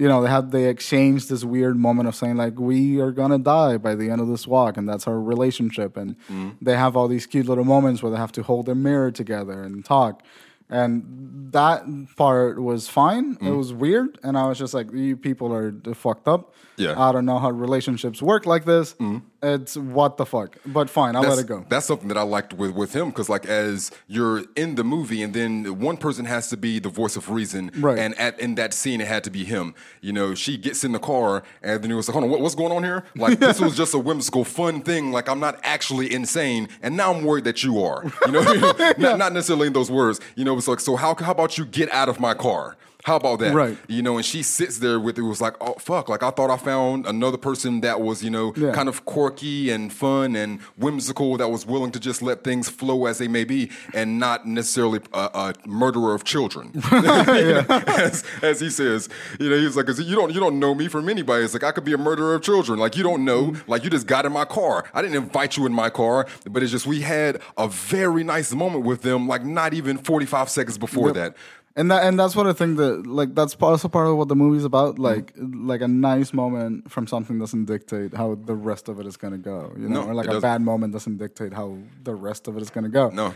You know, they had they exchanged this weird moment of saying like we are gonna die by the end of this walk, and that's our relationship. And Mm-hmm. they have all these cute little moments where they have to hold their mirror together and talk and that part was fine. Mm-hmm. It was weird, and I was just like, "You people are fucked up." Yeah. I don't know how relationships work like this. It's what the fuck. But fine, I'll that's, let it go. That's something that I liked with, with him because, like, as you're in the movie, and then one person has to be the voice of reason, Right. And at in that scene, it had to be him. You know, she gets in the car, and then he was like, "Hold on, what, what's going on here? Like, (laughs) this was just a whimsical, fun thing. Like, I'm not actually insane, and now I'm worried that you are. You know, (laughs) not, not necessarily in those words. You know, it's like, so how how about you get out of my car?" How about that? Right. You know, and she sits there with it was like, oh fuck, like I thought I found another person that was, you know, Yeah. kind of quirky and fun and whimsical that was willing to just let things flow as they may be and not necessarily a, a murderer of children. (laughs) (laughs) as, as he says, you know, he's like, you don't you don't know me from anybody. It's like I could be a murderer of children. Like you don't know, mm-hmm. like you just got in my car. I didn't invite you in my car, but it's just we had a very nice moment with them, like not even 45 seconds before that. And that and that's what I think that like that's also part of what the movie's about. Mm-hmm. Like like a nice moment from something doesn't dictate how the rest of it is gonna go. You know, No, or like a doesn't. bad moment doesn't dictate how the rest of it is gonna go. No.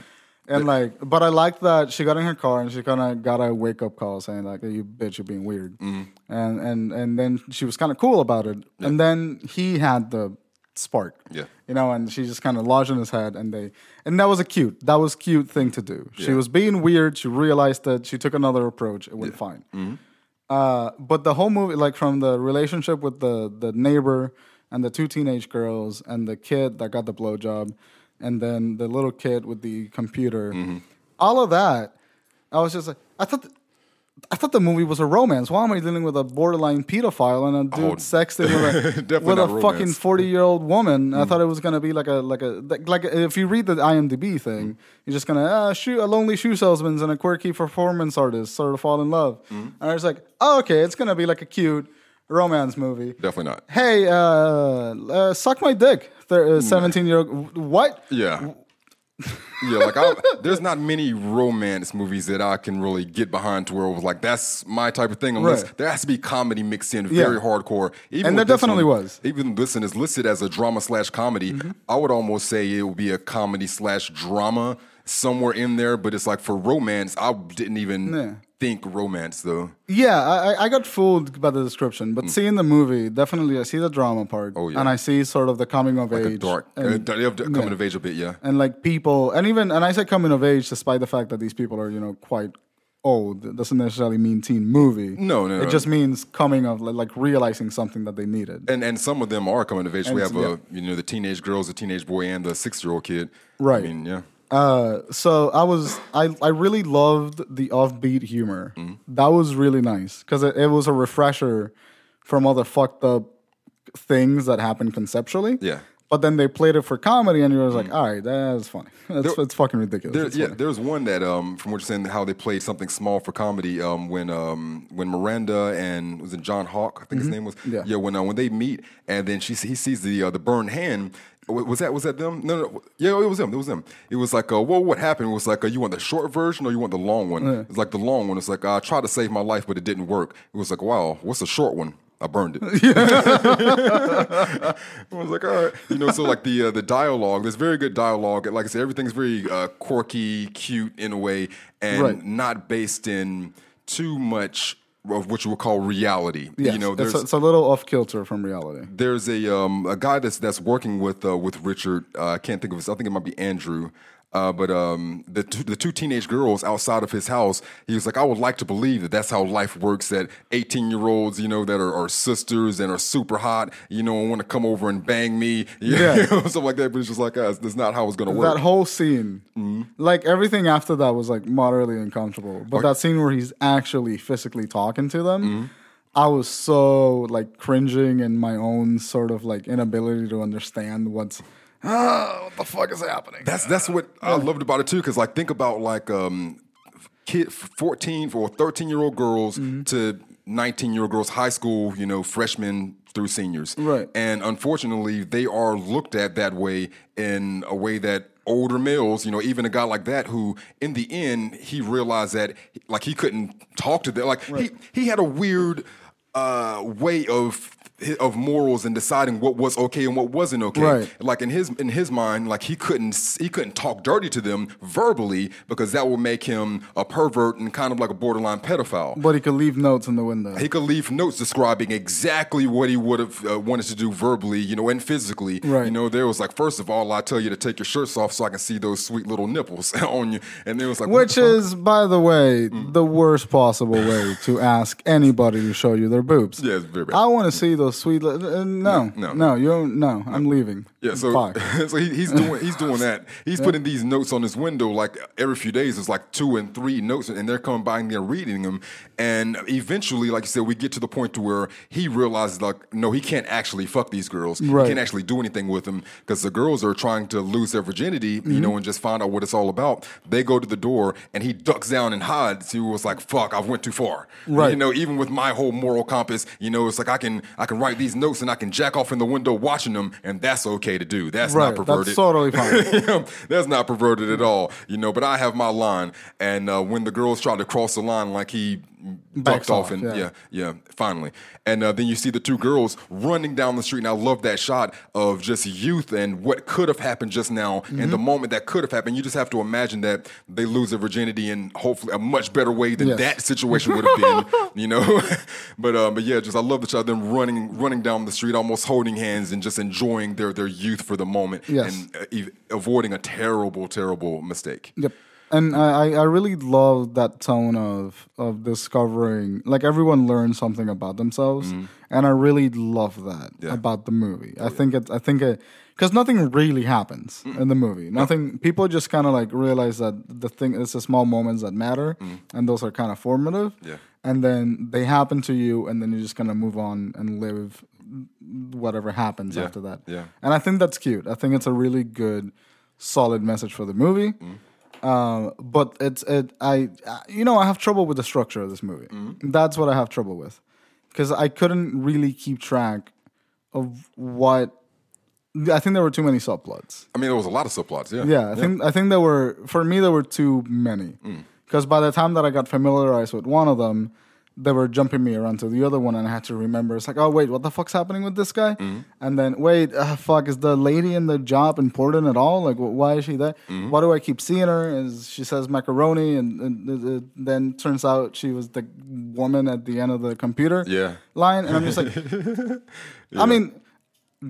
And like, but I like that she got in her car and she kind of got a wake up call saying like, hey, "You bitch, you're being weird," Mm-hmm. and and and then she was kind of cool about it. And then he had the spark, Yeah. you know, and she just kind of lodged in his head, and they, and that was a cute, that was cute thing to do. She Yeah. was being weird. She realized that she took another approach. It went fine. Mm-hmm. Uh, but the whole movie, like from the relationship with the the neighbor and the two teenage girls and the kid that got the blowjob, and then the little kid with the computer, Mm-hmm. all of that, I was just like, I thought. I thought the movie was a romance. Why am I dealing with a borderline pedophile and a dude Oh, sexting with a, (laughs) with a fucking forty year old woman? I thought it was gonna be like a like a like if you read the IMDb thing, you're just gonna uh, shoot a lonely shoe salesman and a quirky performance artist sort of fall in love. And I was like, oh okay, it's gonna be like a cute romance movie. Definitely not. Hey, uh, uh, suck my dick. Uh, Seventeen year old. What? Yeah. Yeah, like I, there's not many romance movies that I can really get behind to where it was like that's my type of thing. Unless Right. there has to be comedy mixed in, very Yeah. hardcore. Even And there definitely one- was. Even this one is listed as a drama slash comedy. Mm-hmm. I would almost say it would be a comedy slash drama somewhere in there. But it's like for romance, I didn't even Yeah. Think romance though. Yeah, I, I- got fooled by the description, but seeing the movie, definitely I see the drama part, Mm. Oh, yeah. and I see sort of the coming of Like age, a dark, and, uh, coming yeah. of age a bit, yeah. and like people, and even and I say coming of age, despite the fact that these people are you know quite old, it doesn't necessarily mean teen movie. No, no, it no. just means coming of like realizing something that they needed. And and some of them are coming of age. we have yeah. a you know the teenage girls, the teenage boy, and the six year old kid. Right. I mean, yeah. Uh, so I was I I really loved the offbeat humor. Mm-hmm. That was really nice because it, it was a refresher from all the fucked up things that happened conceptually. Yeah. Mm. But then they played it for comedy, and you're like, all right, that's funny. (laughs) That's There- it's fucking ridiculous. There, yeah, funny. there's one that um, from what you're saying, how they played something small for comedy. Um, when um, when Miranda and was it John Hawk? I think his name was. Mm-hmm. Yeah. When uh, when they meet, and then she he sees the uh, the burned hand. Wa- Was that was that them? No, no. Yeah, it was them. It was them. It was like, uh, well, what happened? It was like, uh, you want the short version or you want the long one? It's like the long one. It's like I tried to save my life, but it didn't work. It was like, wow, what's the short one? I burned it. (laughs) (laughs) I was like, all right, you know. So like the uh, the dialogue, there's very good dialogue. Like I said, everything's very uh, quirky, cute in a way, and Right. not based in too much of what you would call reality. Yes, you know, it's, a, it's a little off kilter from reality. there's a um, a guy that's that's working with uh, with Richard. Uh, I can't think of his. I think it might be Andrew. Uh, but um, the two, the two teenage girls outside of his house, he was like, I would like to believe that that's how life works. That 18 year olds, you know, that are, are sisters and are super hot, you know, and want to come over and bang me, (laughs) you Yeah. know, stuff like that. But it's just like, us. that's not how it's gonna work. That whole scene, Mm-hmm. like everything after that was like moderately uncomfortable. But that scene where he's actually physically talking to them, Mm-hmm. I was so like cringing in my own sort of like inability to understand what's ah, what the fuck is happening. That's that's what I loved about it too. Because like think about like um, kid, fourteen or thirteen year old girls Mm-hmm. to nineteen year old girls, high school, you know, freshmen through seniors, Right. And unfortunately, they are looked at that way in a way that older males, you know, even a guy like that who, in the end, he realized that like he couldn't talk to them, like he he had a weird uh, way of of morals and deciding what was okay and what wasn't okay. Right. Like in his in his mind, like he couldn't he couldn't talk dirty to them verbally because that would make him a pervert and kind of like a borderline pedophile. but he could leave notes in the window. He could leave notes describing exactly what he would have uh, wanted to do verbally, you know, and physically. Right. You know, there was like, first of all, I tell you to take your shirts off so I can see those sweet little nipples (laughs) on you. And there was like, Which is, by the way, Mm. the worst possible way to ask anybody to show you their boobs. Yeah, it's very bad. I want to see those sweet. Li- uh, no, No, no, no. you don't. No, I'm leaving. Yeah, so (laughs) so he, he's doing he's doing that. He's putting these notes on his window like every few days. It's like two and three notes, and they're coming by and they're reading them. And eventually, like you said, we get to the point to where he realizes like, no, he can't actually fuck these girls. Right. He can't actually do anything with them because the girls are trying to lose their virginity, you Mm-hmm. know, and just find out what it's all about. They go to the door, and he ducks down and hides. He was like, "Fuck, I've went too far." Right. You know, even with my whole moral compass, you know, it's like I can I can write these notes and I can jack off in the window watching them, and that's okay to do. That's Right, not perverted. that's totally fine. (laughs) that's not perverted at all. You know, but I have my line, and uh, when the girls try to cross the line, like he ducked off, and yeah. yeah, yeah, finally. And uh, then you see the two girls running down the street, and I love that shot of just youth and what could have happened just now, and the Mm-hmm. moment that could have happened. You just have to imagine that they lose their virginity in hopefully a much better way than Yes. that situation would have been, (laughs) you know. (laughs) but uh, but yeah, just I love the shot of them running running down the street, almost holding hands and just enjoying their their youth for the moment, Yes. and uh, ev- avoiding a terrible terrible mistake. Yep. And I, I really love that tone of of discovering like everyone learns something about themselves, and I really love that Mm-hmm. Yeah. about the movie. I think it I think it because nothing really happens in the movie. Nothing. People just kind of like realize that the thing it's the small moments that matter, and those are kind of formative. Mm-hmm. Yeah. And then they happen to you, and then you just kind of move on and live whatever happens Yeah. after that. Yeah. And I think that's cute. I think it's a really good, solid message for the movie. Um, but it's it I you know I have trouble with the structure of this movie. That's what I have trouble with. because I couldn't really keep track of what. I think there were too many subplots. I mean, there was a lot of subplots. Yeah. Yeah, I think I think there were for me there were too many. Mm. Because by the time that I got familiarized with one of them, they were jumping me around to the other one, and I had to remember. It's like, oh wait, what the fuck's happening with this guy? Mm-hmm. And then wait, uh, fuck, is the lady in the job important at all? Like, wh- why is she there? Mm-hmm. Why do I keep seeing her? Is she says macaroni, and, and, uh, uh, then turns out she was the woman at the end of the computer Yeah. line, and I'm just like, (laughs) I mean.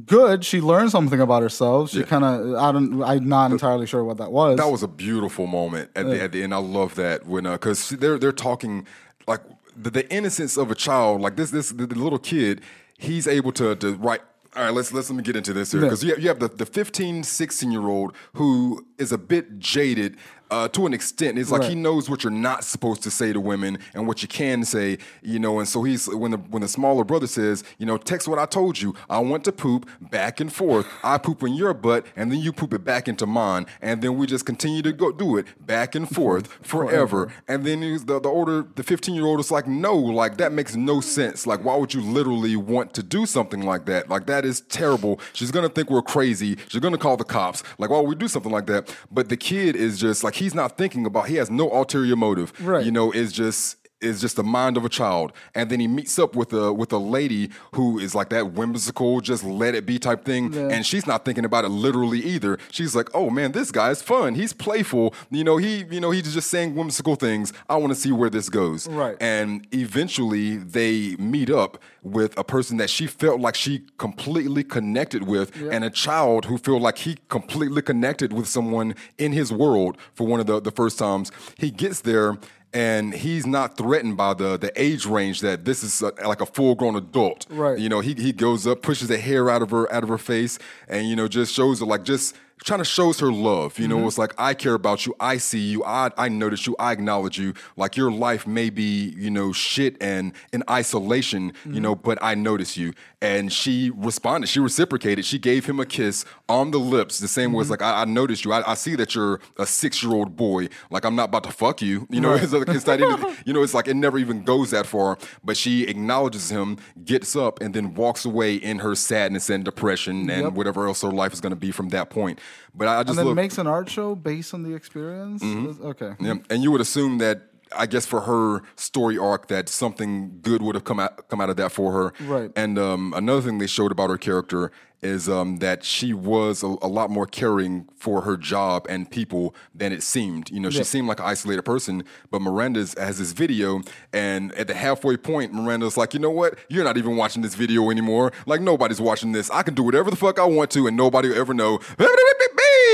Good. She learned something about herself. She kind of. I don't. I'm not entirely sure what that was. That was a beautiful moment at the at the end. I love that when because they're they're talking like the, the innocence of a child, like this this the, the little kid, he's able to to write. All right, let's let's let me get into this here because you have, you have the, the 15, 16 year old who is a bit jaded uh, to an extent. It's like he knows what you're not supposed to say to women and what you can say, you know. And so he's when the when the smaller brother says, you know, text what I told you. I want to poop back and forth. I poop in your butt, and then you poop it back into mine, and then we just continue to go do it back and forth (laughs) forever. And then the the older the 15 year old is like, no, like that makes no sense. Like why would you literally want to do something like that? Like that is terrible. She's gonna think we're crazy. She's gonna call the cops. Like why would we do something like that? But the kid is just like he's not thinking about. He has no ulterior motive. Right. You know, it's just is just the mind of a child. And then he meets up with a with a lady who is like that whimsical, just let it be type thing. Yeah. And she's not thinking about it literally either. She's like, oh man, this guy's fun. He's playful. You know, he you know he's just saying whimsical things. I want to see where this goes. Right. And eventually they meet up with a person that she felt like she completely connected with, and a child who felt like he completely connected with someone in his world for one of the, the first times. He gets there and he's not threatened by the the age range that this is a, like a full grown adult. Right. You know, he he goes up, pushes the hair out of her out of her face, and you know just shows her like just trying to shows her love. You know, mm-hmm. it's like I care about you, I see you, I I notice you, I acknowledge you. Like your life may be you know shit and in isolation, you mm-hmm. know, but I notice you. And she responded. She reciprocated. She gave him a kiss on the lips, the same way as mm-hmm. like I, I noticed you. I, I see that you're a six year old boy. Like I'm not about to fuck you. You know, it's, like, it's not even. (laughs) You know, it's like it never even goes that far. But she acknowledges him, gets up, and then walks away in her sadness and depression and Yep. whatever else her life is going to be from that point. But I, I just and then look. makes an art show based on the experience. Mm-hmm. Okay. Yeah, and you would assume that I guess for her story arc that something good would have come out come out of that for her. Right. And um, another thing they showed about her character is um, that she was a, a lot more caring for her job and people than it seemed. You know, she seemed like an isolated person, but Miranda's has this video, and at the halfway point, Miranda's like, you know what? You're not even watching this video anymore. Like nobody's watching this. I can do whatever the fuck I want to, and nobody will ever know.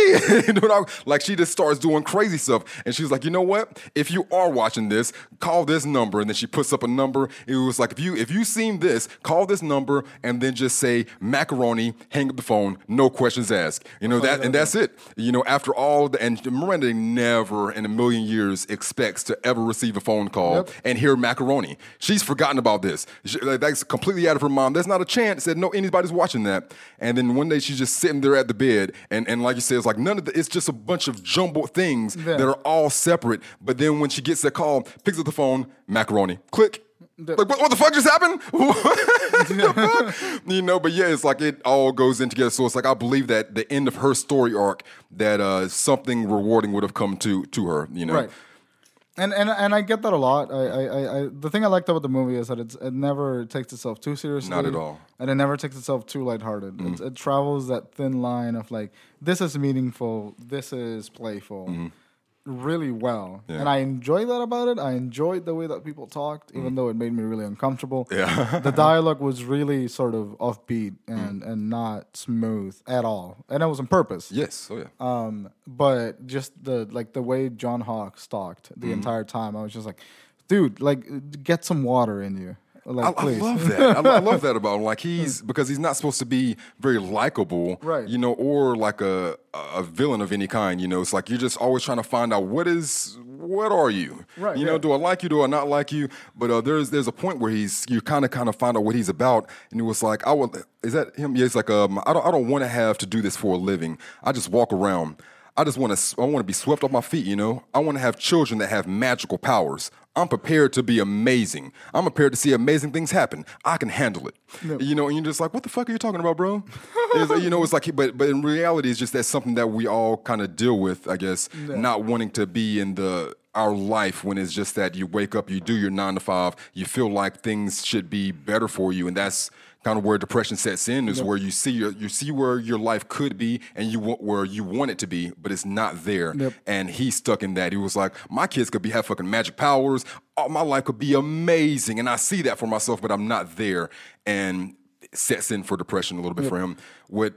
(laughs) you know what I, like she just starts doing crazy stuff and she's like you know what if you are watching this call this number and then she puts up a number it was like if you if you seen this call this number and then just say macaroni hang up the phone no questions asked you know that and that's it. You know after all the, and Miranda never in a million years expects to ever receive a phone call Yep. and hear macaroni. She's forgotten about this. She- like, that's completely out of her mind. There's not a chance that no anybody's watching that. And then one day she's just sitting there at the bed and and like you said it's like none of the it's just a bunch of jumbled things Yeah. that are all separate. But then when she gets that call picks up the phone macaroni. Click like what, what the fuck just happened? (laughs) What the fuck? You know, but yeah, it's like it all goes in together. So it's like I believe that the end of her story arc, that uh, something rewarding would have come to to her. You know, Right. And and and I get that a lot. I, I, I, I the thing I liked about the movie is that it's, it never takes itself too seriously. Not at all. Mm-hmm. And it never takes itself too lighthearted. It, it travels that thin line of like this is meaningful, this is playful, really well. Yeah. And I enjoy that about it. I enjoyed the way that people talked, even though it made me really uncomfortable. Mm. Yeah. (laughs) the dialogue was really sort of offbeat Mm. and and not smooth at all, and it was on purpose. Yes. Oh yeah. Um, but just the like the way John Hawkes talked Mm-hmm. the entire time, I was just like, dude, like get some water in you, like I, I love that. I, I love that (laughs) about him. Like he's because he's not supposed to be very likable, Right. You know, or like a a villain of any kind. You know, it's like you're just always trying to find out what is what are you, Right, You know, yeah. do I like you? Do I not like you? But uh, there's there's a point where he's you kind of kind of find out what he's about, and it was like I would is that him? Yeah, it's like um I don't I don't want to have to do this for a living. I just walk around. I just want to I want to be swept off my feet, you know. I want to have children that have magical powers. I'm prepared to be amazing. I'm prepared to see amazing things happen. I can handle it. You know, and you're just like, what the fuck are you talking about, bro? You know, it's like, but but in reality, it's just that's something that we all kind of deal with, I guess, not wanting to be in the our life when it's just that you wake up, you do your nine to five, you feel like things should be better for you, and that's kind of where depression sets in is where you see your, you see where your life could be and you want where you want it to be, but it's not there. Yep. And he's stuck in that. He was like, my kids could be have fucking magic powers. Oh, my life could be amazing, and I see that for myself, but I'm not there. And sets in for depression a little bit for him. What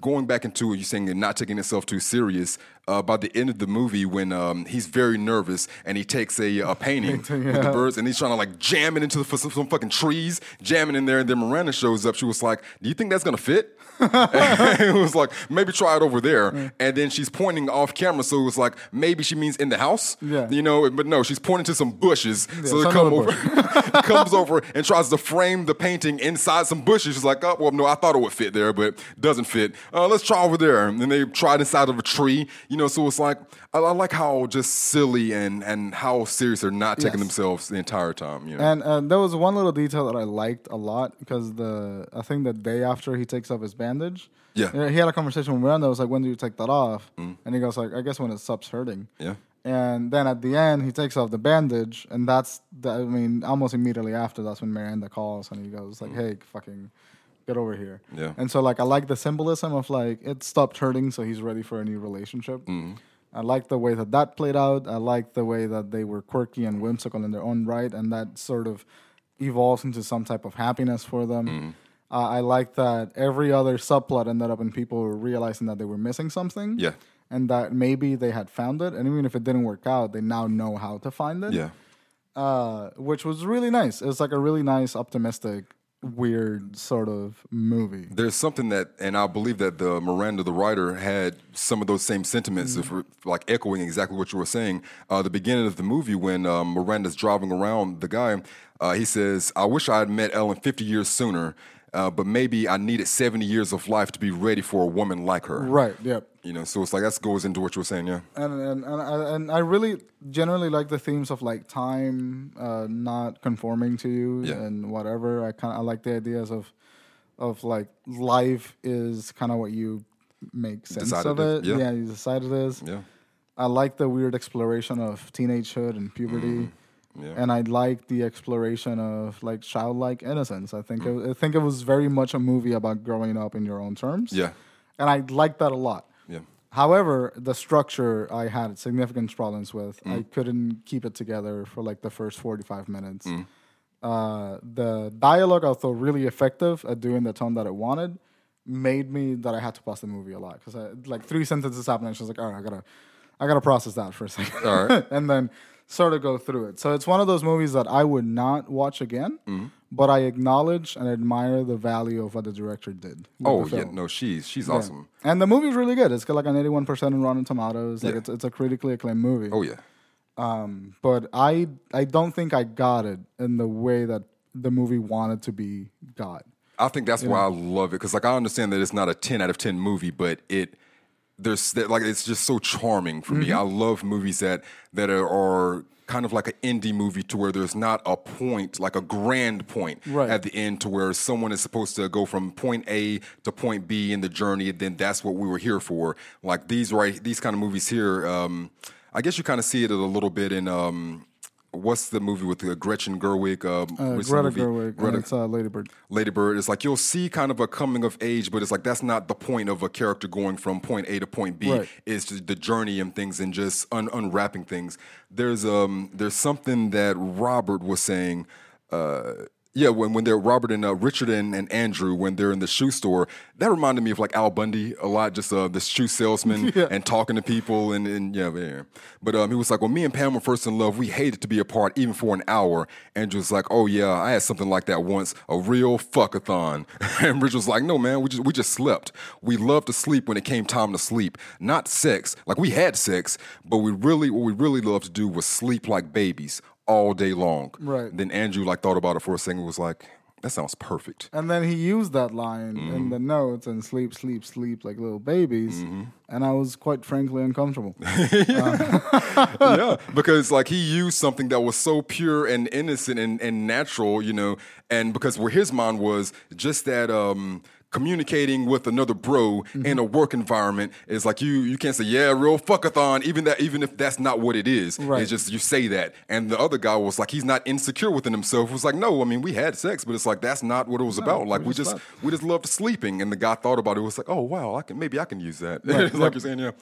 going back into you saying and not taking himself too serious. Uh, by the end of the movie, when um, he's very nervous and he takes a, a painting (laughs) with the birds and he's trying to like jam it into the, some, some fucking trees, jamming in there, and then Miranda shows up. She was like, "Do you think that's gonna fit?" And it was like, maybe try it over there. And then she's pointing off camera, so it was like, maybe she means in the house. Yeah. You know, but no, she's pointing to some bushes. so it come over, (laughs) comes over and tries to frame the painting inside some bushes. She's like, oh, well, no, I thought it would fit there, but doesn't fit. Uh, let's try over there. And then they tried inside of a tree. You know, so it's like, I, I like how just silly and, and how serious they're not taking Yes. themselves the entire time. You know? And uh, there was one little detail that I liked a lot because the I think the day after he takes off his bandage, Yeah. Mm. he had a conversation with Miranda. I was like, "When do you take that off?" And he goes like, "I guess when it stops hurting." Yeah. And then at the end, he takes off the bandage, and that's the, I mean, almost immediately after, that's when Miranda calls and he goes like, "Hey, fucking." Get over here. Yeah. And so, like, I like the symbolism of like it stopped hurting, so he's ready for a new relationship. Mm-hmm. I like the way that that played out. I like the way that they were quirky and whimsical in their own right, and that sort of evolves into some type of happiness for them. Mm-hmm. Uh, I like that every other subplot ended up in people realizing that they were missing something. Yeah. And that maybe they had found it, and even if it didn't work out, they now know how to find it. yeah. Uh, which was really nice. It was like a really nice, optimistic, weird sort of movie. There's something that, and I believe that the Miranda, the writer, had some of those same sentiments, if we're, like echoing exactly what you were saying. Uh, the beginning of the movie, when um, Miranda's driving around the guy, uh, he says, "I wish I had met Ellen 50 years sooner, uh, but maybe I needed 70 years of life to be ready for a woman like her." Right. Yep. You know, so it's like that goes into what you were saying, yeah. and and and I, and I really generally like the themes of like time uh, not conforming to you Yeah. and whatever. I kind of I like the ideas of of like life is kind of what you make sense Decide of it it. yeah. Yeah, you decide it is. Yeah. I like the weird exploration of teenagehood and puberty. Mm-hmm. Yeah. And I liked the exploration of like childlike innocence. I Mm. think it, I think it was very much a movie about growing up in your own terms. Yeah. and I liked that a lot. Yeah. However, the structure I had significant problems with. Mm. I couldn't keep it together for like the first 45 minutes. Mm. Uh, the dialogue, although really effective at doing the tone that it wanted, made me that I had to pause the movie a lot because like three sentences happened and she was like, all right, I gotta, I gotta process that for a second. All right. (laughs) and then sort of go through it. So it's one of those movies that I would not watch again, Mm-hmm. but I acknowledge and admire the value of what the director did. Oh, yeah. No, she's she's Yeah. awesome. And the movie's really good. It's got like an 81% in Rotten Tomatoes. Like Yeah. it's, it's a critically acclaimed movie. Oh, yeah. Um, but I I don't think I got it in the way that the movie wanted to be got. I think that's why I love it because, like, I understand that it's not a ten out of ten movie, but it there's that like it's just so charming for me. I love movies that that are, are kind of like an indie movie to where there's not a point, like a grand point Right. at the end, to where someone is supposed to go from point A to point B in the journey, and then that's what we were here for. Like these right, these kind of movies here. Um, I guess you kind of see it a little bit in. Um, What's the movie with uh, Gretchen Gerwig? Um, Uh, recent Greta movie? Gerwig. Greta It's uh, Lady Bird. Lady Bird is like you'll see kind of a coming of age, but it's like that's not the point of a character going from point A to point B. Right. It's the journey and things and just un- unwrapping things. There's um there's something that Robert was saying. Uh, yeah, when when they're Robert and uh, Richard and, and Andrew when they're in the shoe store, that reminded me of like Al Bundy a lot, just uh, the shoe salesman (laughs) Yeah. and talking to people and, and yeah, yeah. But um, he was like, when me and Pam were first in love, we hated to be apart even for an hour. Andrew was like, oh yeah, I had something like that once, a real fuckathon. (laughs) and Rich was like, no man, we just we just slept. We loved to sleep when it came time to sleep, not sex. Like we had sex, but we really what we really loved to do was sleep like babies all day long. Right. Then Andrew like thought about it for a second, and was like. That sounds perfect. And then he used that line Mm-hmm. in the notes and sleep, sleep, sleep like little babies. Mm-hmm. And I was quite frankly uncomfortable. (laughs) (laughs) yeah, because like he used something that was so pure and innocent and, and natural, you know, and because where his mind was just that um communicating with another bro Mm-hmm. in a work environment is like you you can't say yeah real fuckathon even that even if that's not what it is. Right. it's just you say that. And the other guy was like he's not insecure within himself. It was like no I mean we had sex but it's like that's not what it was about. Like we we just just we just loved sleeping. And the guy thought about it. Was like oh wow I can maybe I can use that. (laughs) Right. It's like you're saying yeah.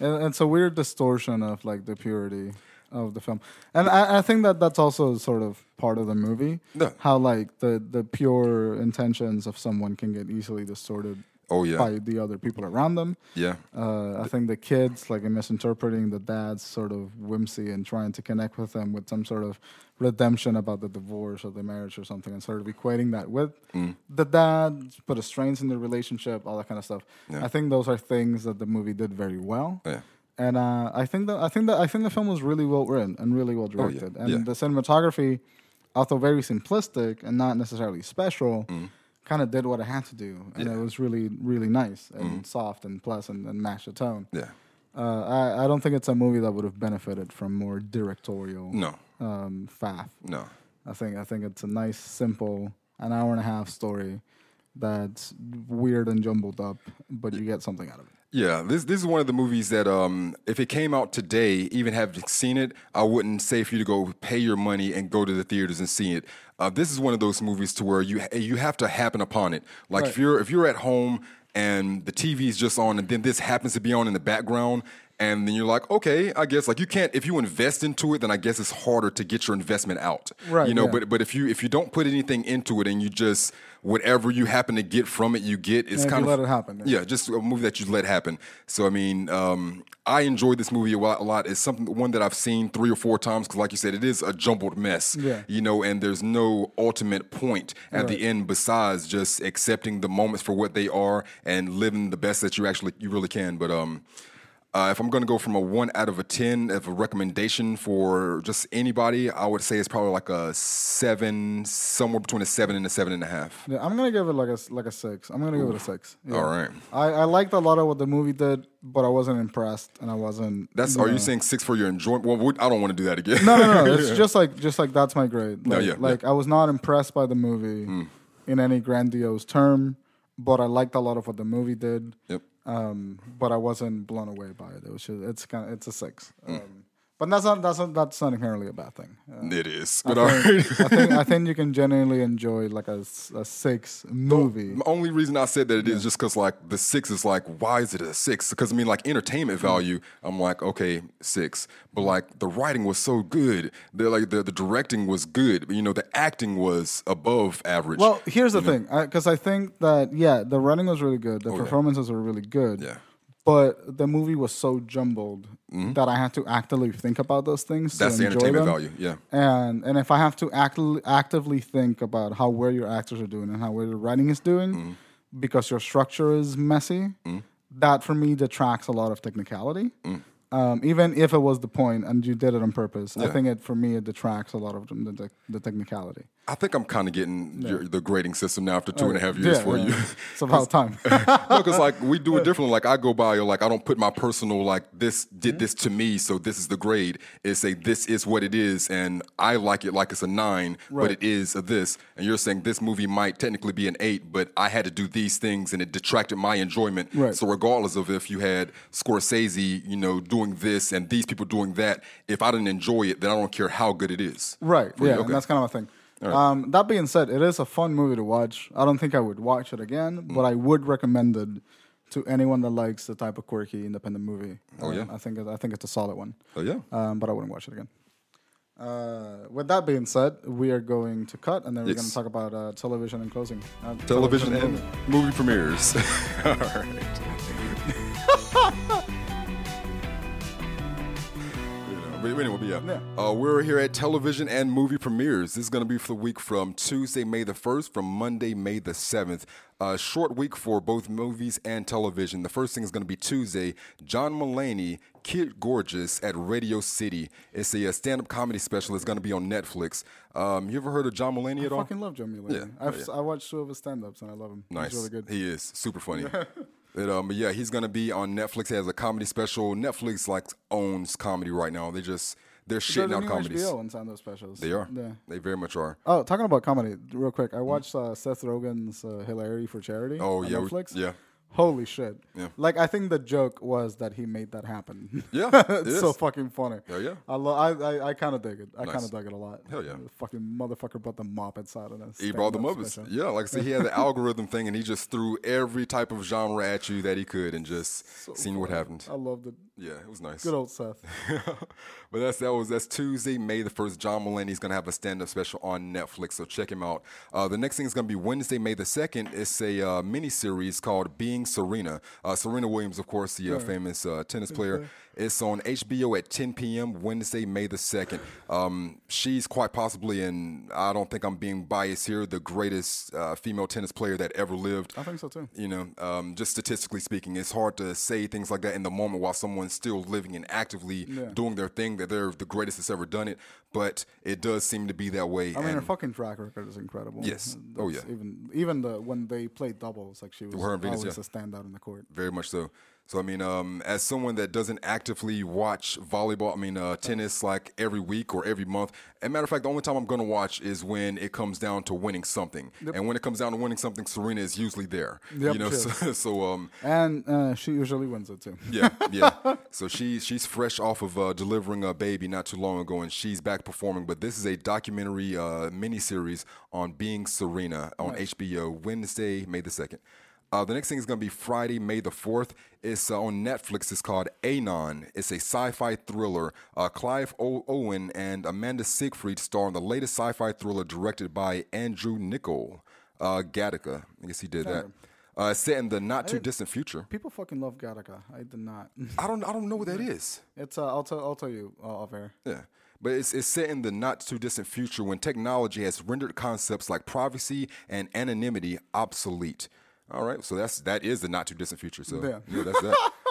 And it's a weird distortion of like the purity of the film, and I, I think that that's also sort of part of the movie. Yeah. How like the the pure intentions of someone can get easily distorted. Oh, yeah. By the other people around them. yeah Uh, I think the kids like misinterpreting the dad's sort of whimsy and trying to connect with them with some sort of redemption about the divorce or the marriage or something, and sort of equating that with Mm. the dad, put a strains in the relationship, all that kind of stuff. Yeah. I think those are things that the movie did very well. yeah And uh, I think that I think that I think the film was really well written and really well Oh, yeah. directed. And Yeah. the cinematography, although very simplistic and not necessarily special, Mm. kind of did what it had to do, and it was really really nice and soft and pleasant and matched the tone. Mm-hmm. yeah Uh, I, I don't think it's a movie that would have benefited from more directorial no um, faff. no I think I think it's a nice, simple, an hour and a half story that's weird and jumbled up, but you get something out of it. Yeah, this this is one of the movies that um, if it came out today, even having seen it, I wouldn't say for you to go pay your money and go to the theaters and see it. Uh, this is one of those movies to where you you have to happen upon it. Like if you're if you're at home and the TV is just on, and then this happens to be on in the background. And then you're like, okay, I guess like you can't if you invest into it, then I guess it's harder to get your investment out. Right, You know, yeah. but but if you if you don't put anything into it and you just whatever you happen to get from it, you get it's Yeah, kind you of let it happen, yeah. Yeah, just a movie that you let happen. So I mean, um, I enjoyed this movie a lot. A lot. It's something one that I've seen three or four times because, like you said, it is a jumbled mess. Yeah. You know, and there's no ultimate point at the end besides just accepting the moments for what they are and living the best that you actually you really can. But um. Uh, if I'm going to go from a one out of a ten of a recommendation for just anybody, I would say it's probably like a seven, somewhere between a seven and a seven and a half. Yeah, I'm gonna give it like a like a six. I'm gonna give it a six. Yeah. All right. I, I liked a lot of what the movie did, but I wasn't impressed, and I wasn't. That's you are know- you saying six for your enjoyment? Well, I don't want to do that again. No, no, no. It's (laughs) just like just like that's my grade. No, Like, yeah, Hmm. like I was not impressed by the movie in any grandiose term, but I liked a lot of what the movie did. Yep. Um, but I wasn't blown away by it. It was just, it's kind of it's a six. Hmm. Um, but that's not that's not, that's not inherently a bad thing. Uh, It is. I But all think. I think I think you can (laughs) genuinely enjoy like a, a six movie. The only reason I said that it is just because like the six is like why is it a six? Because I mean like entertainment value, I'm like okay six, but like the writing was so good, the like the, the directing was good, you know the acting was above average. Well, here's the thing, because I, think that yeah, the running was really good, the yeah. performances were really good. Yeah. But the movie was so jumbled that I had to actively think about those things. Mm-hmm. That's the entertainment them. value. Yeah. And and if I have to act, actively think about how well your actors are doing and how well your writing is doing, Mm-hmm. because your structure is messy, that for me detracts a lot of technicality. Um, even if it was the point and you did it on purpose, I think it for me it detracts a lot of the, the, the technicality. I think I'm kind of getting your, the grading system now after two and a half years Yeah, for yeah. you. (laughs) It's about time. (laughs) no, because like we do it (laughs) differently. Like I go by, like I don't put my personal like this did Mm-hmm. this to me, so this is the grade. It's say this is what it is, and I like it like it's a nine, but it is a this. And you're saying this movie might technically be an eight, but I had to do these things, and it detracted my enjoyment. Right. So regardless of if you had Scorsese, you know, doing this and these people doing that, if I didn't enjoy it, then I don't care how good it is. Right. For Yeah, okay. and that's kind of a thing. Um, that being said, it is a fun movie to watch. I don't think I would watch it again, Mm. but I would recommend it to anyone that likes the type of quirky independent movie. Oh, yeah? Um, I think I think it's a solid one. Oh yeah. Um, but I wouldn't watch it again. Uh, with that being said, we are going to cut, and then we're Yes. going to talk about uh, television and closing. Uh, Television and movie. movie premieres. (laughs) All right. (laughs) anyway, but yeah. Yeah. Uh, we're here at television and movie premieres. This is going to be for the week from Tuesday, May the 1st, from Monday, May the 7th. A short week for both movies and television. The first thing is going to be Tuesday. John Mulaney, Kid Gorgeous at Radio City. It's a, stand up comedy special. It's going to be on Netflix. Um, you ever heard of John Mulaney at all? I fucking love John Mulaney. Yeah. Oh, I've, yeah. I watched two of his stand-ups and I love him. Nice. He's really good. He is super funny. (laughs) But, um, but yeah, he's gonna be on Netflix. He has a comedy special. Netflix like owns comedy right now. They just they're They're shitting the out new comedies. HBO and stand-up specials. They are. Yeah. They very much are. Oh, talking about comedy, real quick. I watched uh, Seth Rogen's uh, "Hilarity for Charity" Oh on yeah, we- Netflix. yeah, Holy shit! Yeah. Like I think the joke was that he made that happen. Yeah, (laughs) it's it so fucking funny. Hell yeah. I lo- I I, I kind of dig it. I kind of dug it a lot. Hell yeah. The fucking motherfucker brought the mop inside of us. he brought them up. as- Yeah, like I said, he had the (laughs) algorithm thing, and he just threw every type of genre at you that he could, and just seen what happened. I loved it. Yeah, it was nice. Good old Seth. (laughs) but that's that was that's Tuesday, May the first. John Mulaney's gonna have a stand-up special on Netflix, so check him out. Uh, the next thing is gonna be Wednesday, May the second. It's a uh, mini series called Being Serena. Uh, Serena Williams, of course, the uh, famous uh, tennis player. It's on HBO at 10 p.m. Wednesday, May the second. Um, she's quite possibly, and I don't think I'm being biased here, the greatest uh, female tennis player that ever lived. I think so too. You know, um, just statistically speaking, it's hard to say things like that in the moment while someone's still living and actively doing their thing that they're the greatest that's ever done it. But it does seem to be that way. I mean, her fucking track record is incredible. Yes. That's Oh, yeah. Even even the when they played doubles, like she was Venus, always yeah. a standout in the court. very much so. So I mean, um, as someone that doesn't actively watch volleyball, I mean uh, tennis like every week or every month. As a matter of fact, the only time I'm going to watch is when it comes down to winning something. And when it comes down to winning something, Serena is usually there. Yep, you know, so, (laughs) so um, And uh, she usually wins it too. (laughs) Yeah, yeah. (laughs) so she she's fresh off of uh, delivering a baby not too long ago, and she's back performing. But this is a documentary uh, miniseries on being Serena on HBO Wednesday, May the second. Uh, the next thing is going to be Friday, May the 4th. It's uh, on Netflix. It's called Anon. It's a sci fi thriller. Uh, Clive o- Owen and Amanda Seyfried star in the latest sci fi thriller directed by Andrew Niccol. Uh, Gattaca. I guess he did that. Uh, set in the not too distant future. People fucking love Gattaca. I did not. I don't, I don't know what that (laughs) is. It's uh, I'll tell I'll tell you uh, off air. Yeah. But it's, it's set in the not too distant future when technology has rendered concepts like privacy and anonymity obsolete. All right, so that's that is the not too distant future. So Yeah. that's that. (laughs)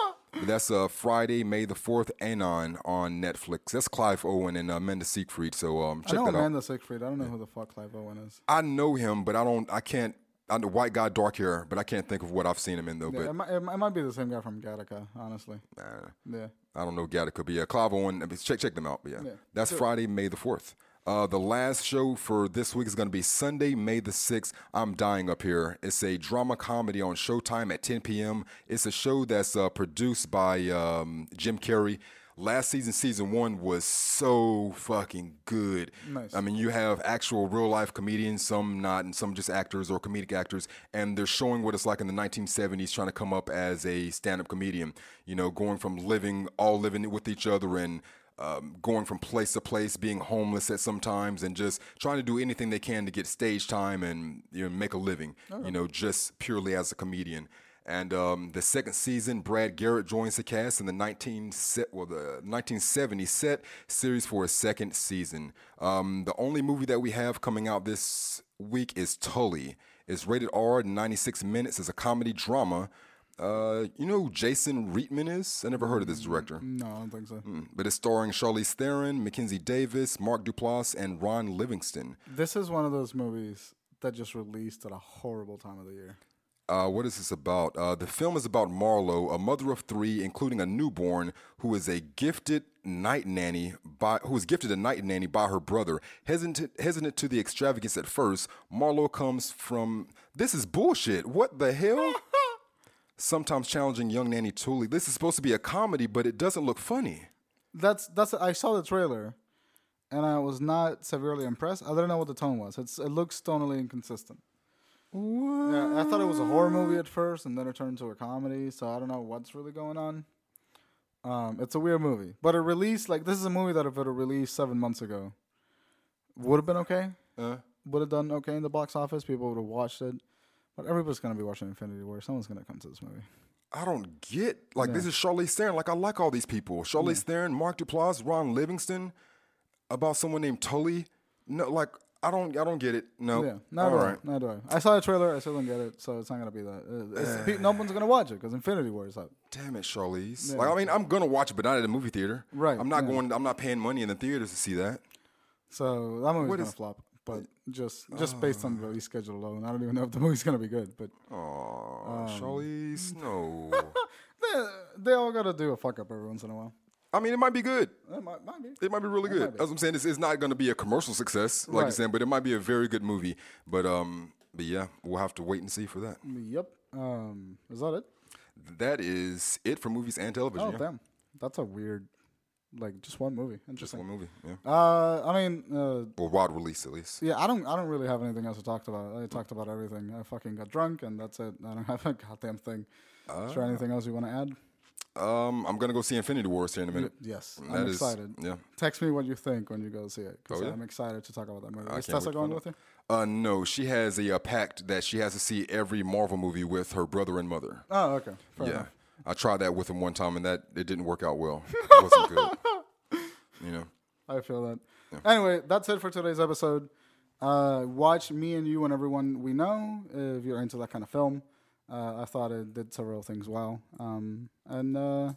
That's uh, Friday, May the fourth, Anon on Netflix. That's Clive Owen and uh, Amanda Seyfried. So um, I check know that out. Amanda Seyfried. I don't know who the fuck Clive Owen is. I know him, but I don't. I can't. I'm the white guy, dark hair, but I can't think of what I've seen him in though. Yeah, it, might, it might- it might be the same guy from Gattaca, honestly. But uh, Yeah. I don't know Gattaca, but yeah, Clive Owen. Check check them out. But yeah, Yeah. that's Friday, May the fourth. Uh, the last show for this week is going to be Sunday, May the sixth. I'm dying up here. It's a drama comedy on Showtime at 10 p.m. It's a show that's uh, produced by um, Jim Carrey. Last season, season one was so fucking good. Nice. I mean, you have actual real life comedians, some not, and some just actors or comedic actors, and they're showing what it's like in the 1970s trying to come up as a stand up comedian. You know, going from living, all living with each other and um, going from place to place, being homeless at some times, and just trying to do anything they can to get stage time and you know make a living. You know, just purely as a comedian. And um, the second season, Brad Garrett joins the cast in the 19 set, well, the 1970 set series for a second season. Um, the only movie that we have coming out this week is Tully. It's rated R, 96 minutes. It's a comedy drama. Uh, you know who Jason Reitman is? I never heard of this director. No, I don't think so. Mm, But it's starring Charlize Theron, Mackenzie Davis, Mark Duplass, and Ron Livingston. This is one of those movies that just released at a horrible time of the year. Uh, what is this about? Uh, the film is about Marlo, a mother of three, including a newborn, who is a gifted night nanny by who is gifted a night nanny by her brother. Hesitant, hesitant to the extravagance at first, Marlo comes from this is bullshit. What the hell? (laughs) Sometimes challenging young nanny Tully. This is supposed to be a comedy, but it doesn't look funny. That's that's. I saw the trailer, and I was not severely impressed. I don't know what the tone was. It's it looks tonally inconsistent. What? Yeah, I thought it was a horror movie at first, and then it turned into a comedy. So I don't know what's really going on. Um, it's a weird movie, but it released like this is a movie that if it had released seven months ago, would have been okay. Uh, Would have done okay in the box office. People would have watched it, but everybody's gonna be watching Infinity War. Someone's gonna come to this movie. I don't get like this is Charlize Theron. Like I like all these people. Charlize Theron, Mark Duplass, Ron Livingston, about someone named Tully. No, like I don't I don't get it. No. Yeah, not all right. I. Not do I. I saw the trailer. I still don't get it, so it's not gonna be that. Uh, no one's gonna watch it because Infinity War is out. Damn it, Charlize. Like I mean, I'm gonna watch it, but not at a movie theater. Right, I'm not yeah. going. I'm not paying money in the theaters to see that. So that movie's What gonna is- flop. But just just based on the release schedule alone, I don't even know if the movie's gonna be good. But Oh, Um, Charlize, (laughs) no. (laughs) they, they all gotta do a fuck up every once in a while. I mean, it might be good. It might, might be. It might be really good. might be. What I'm saying. It's, it's not going to be a commercial success, like Right. you're saying, but it might be a very good movie. But um, but yeah, we'll have to wait and see for that. Yep. Um, is that it? That is it for movies and television. Oh yeah. damn, that's a weird, like just one movie. Just one movie. Yeah. Uh, I mean, uh, Well, wide release at least. yeah, I don't, I don't really have anything else to talk about. I talked about everything. I fucking got drunk, and that's it. I don't (laughs) have a goddamn thing. Is there anything else you want to add? Um, I'm gonna go see Infinity Wars here in a minute. Yes, That I'm is- excited. yeah. Text me what you think when you go see it, because Oh, yeah? I'm excited to talk about that movie. I Is Tessa going with you? Uh, no, she has a, uh pact that she has to see every Marvel movie with her brother and mother. Oh, okay. Fair yeah, enough. I tried that with him one time, and that it didn't work out well. (laughs) It wasn't good. You know. I feel that. Anyway, that's it for today's episode. Uh, watch me and you and everyone we know if you're into that kind of film. Uh, I thought it did several things well, um, and uh,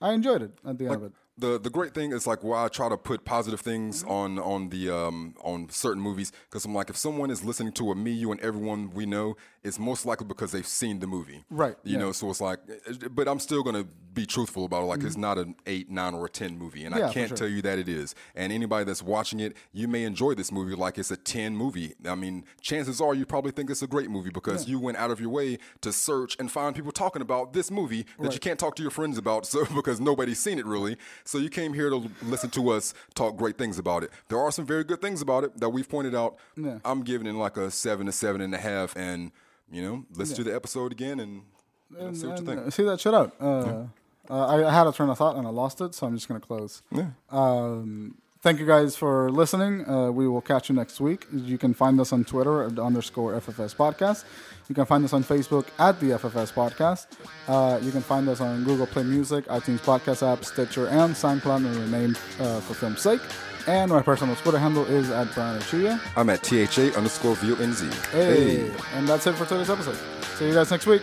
I enjoyed it at the end of it. The the great thing is like why I try to put positive things Mm-hmm. on on the um on certain movies because I'm like if someone is listening to a me you and everyone we know it's most likely because they've seen the movie Right, you yeah. Mm-hmm. know so it's like eh, but I'm still gonna be truthful about it like it's not an eight nine or a ten movie and Yeah, I can't sure. tell you that it is and anybody that's watching it you may enjoy this movie like it's a ten movie I mean chances are you probably think it's a great movie because you went out of your way to search and find people talking about this movie that you can't talk to your friends about (laughs) so because nobody's seen it really so you came here to listen to us talk great things about it there are some very good things about it that we've pointed out Yeah. i'm giving it like a seven to seven and a half and you know listen to the episode again and, you know, see what you And, think uh, see that shit out. Uh, uh, I, I had a train of thought and I lost it, so I'm just gonna close. Um, thank you guys for listening. Uh, we will catch you next week. You can find us on Twitter at underscore FFS Podcast. You can find us on Facebook at the FFS Podcast. Uh, you can find us on Google Play Music, iTunes Podcast app, Stitcher, and SoundCloud, and remain uh, for film's sake. And my personal Twitter handle is at Brian Achia. i'm at tha underscore vonz Hey, and that's it for today's episode. See you guys next week.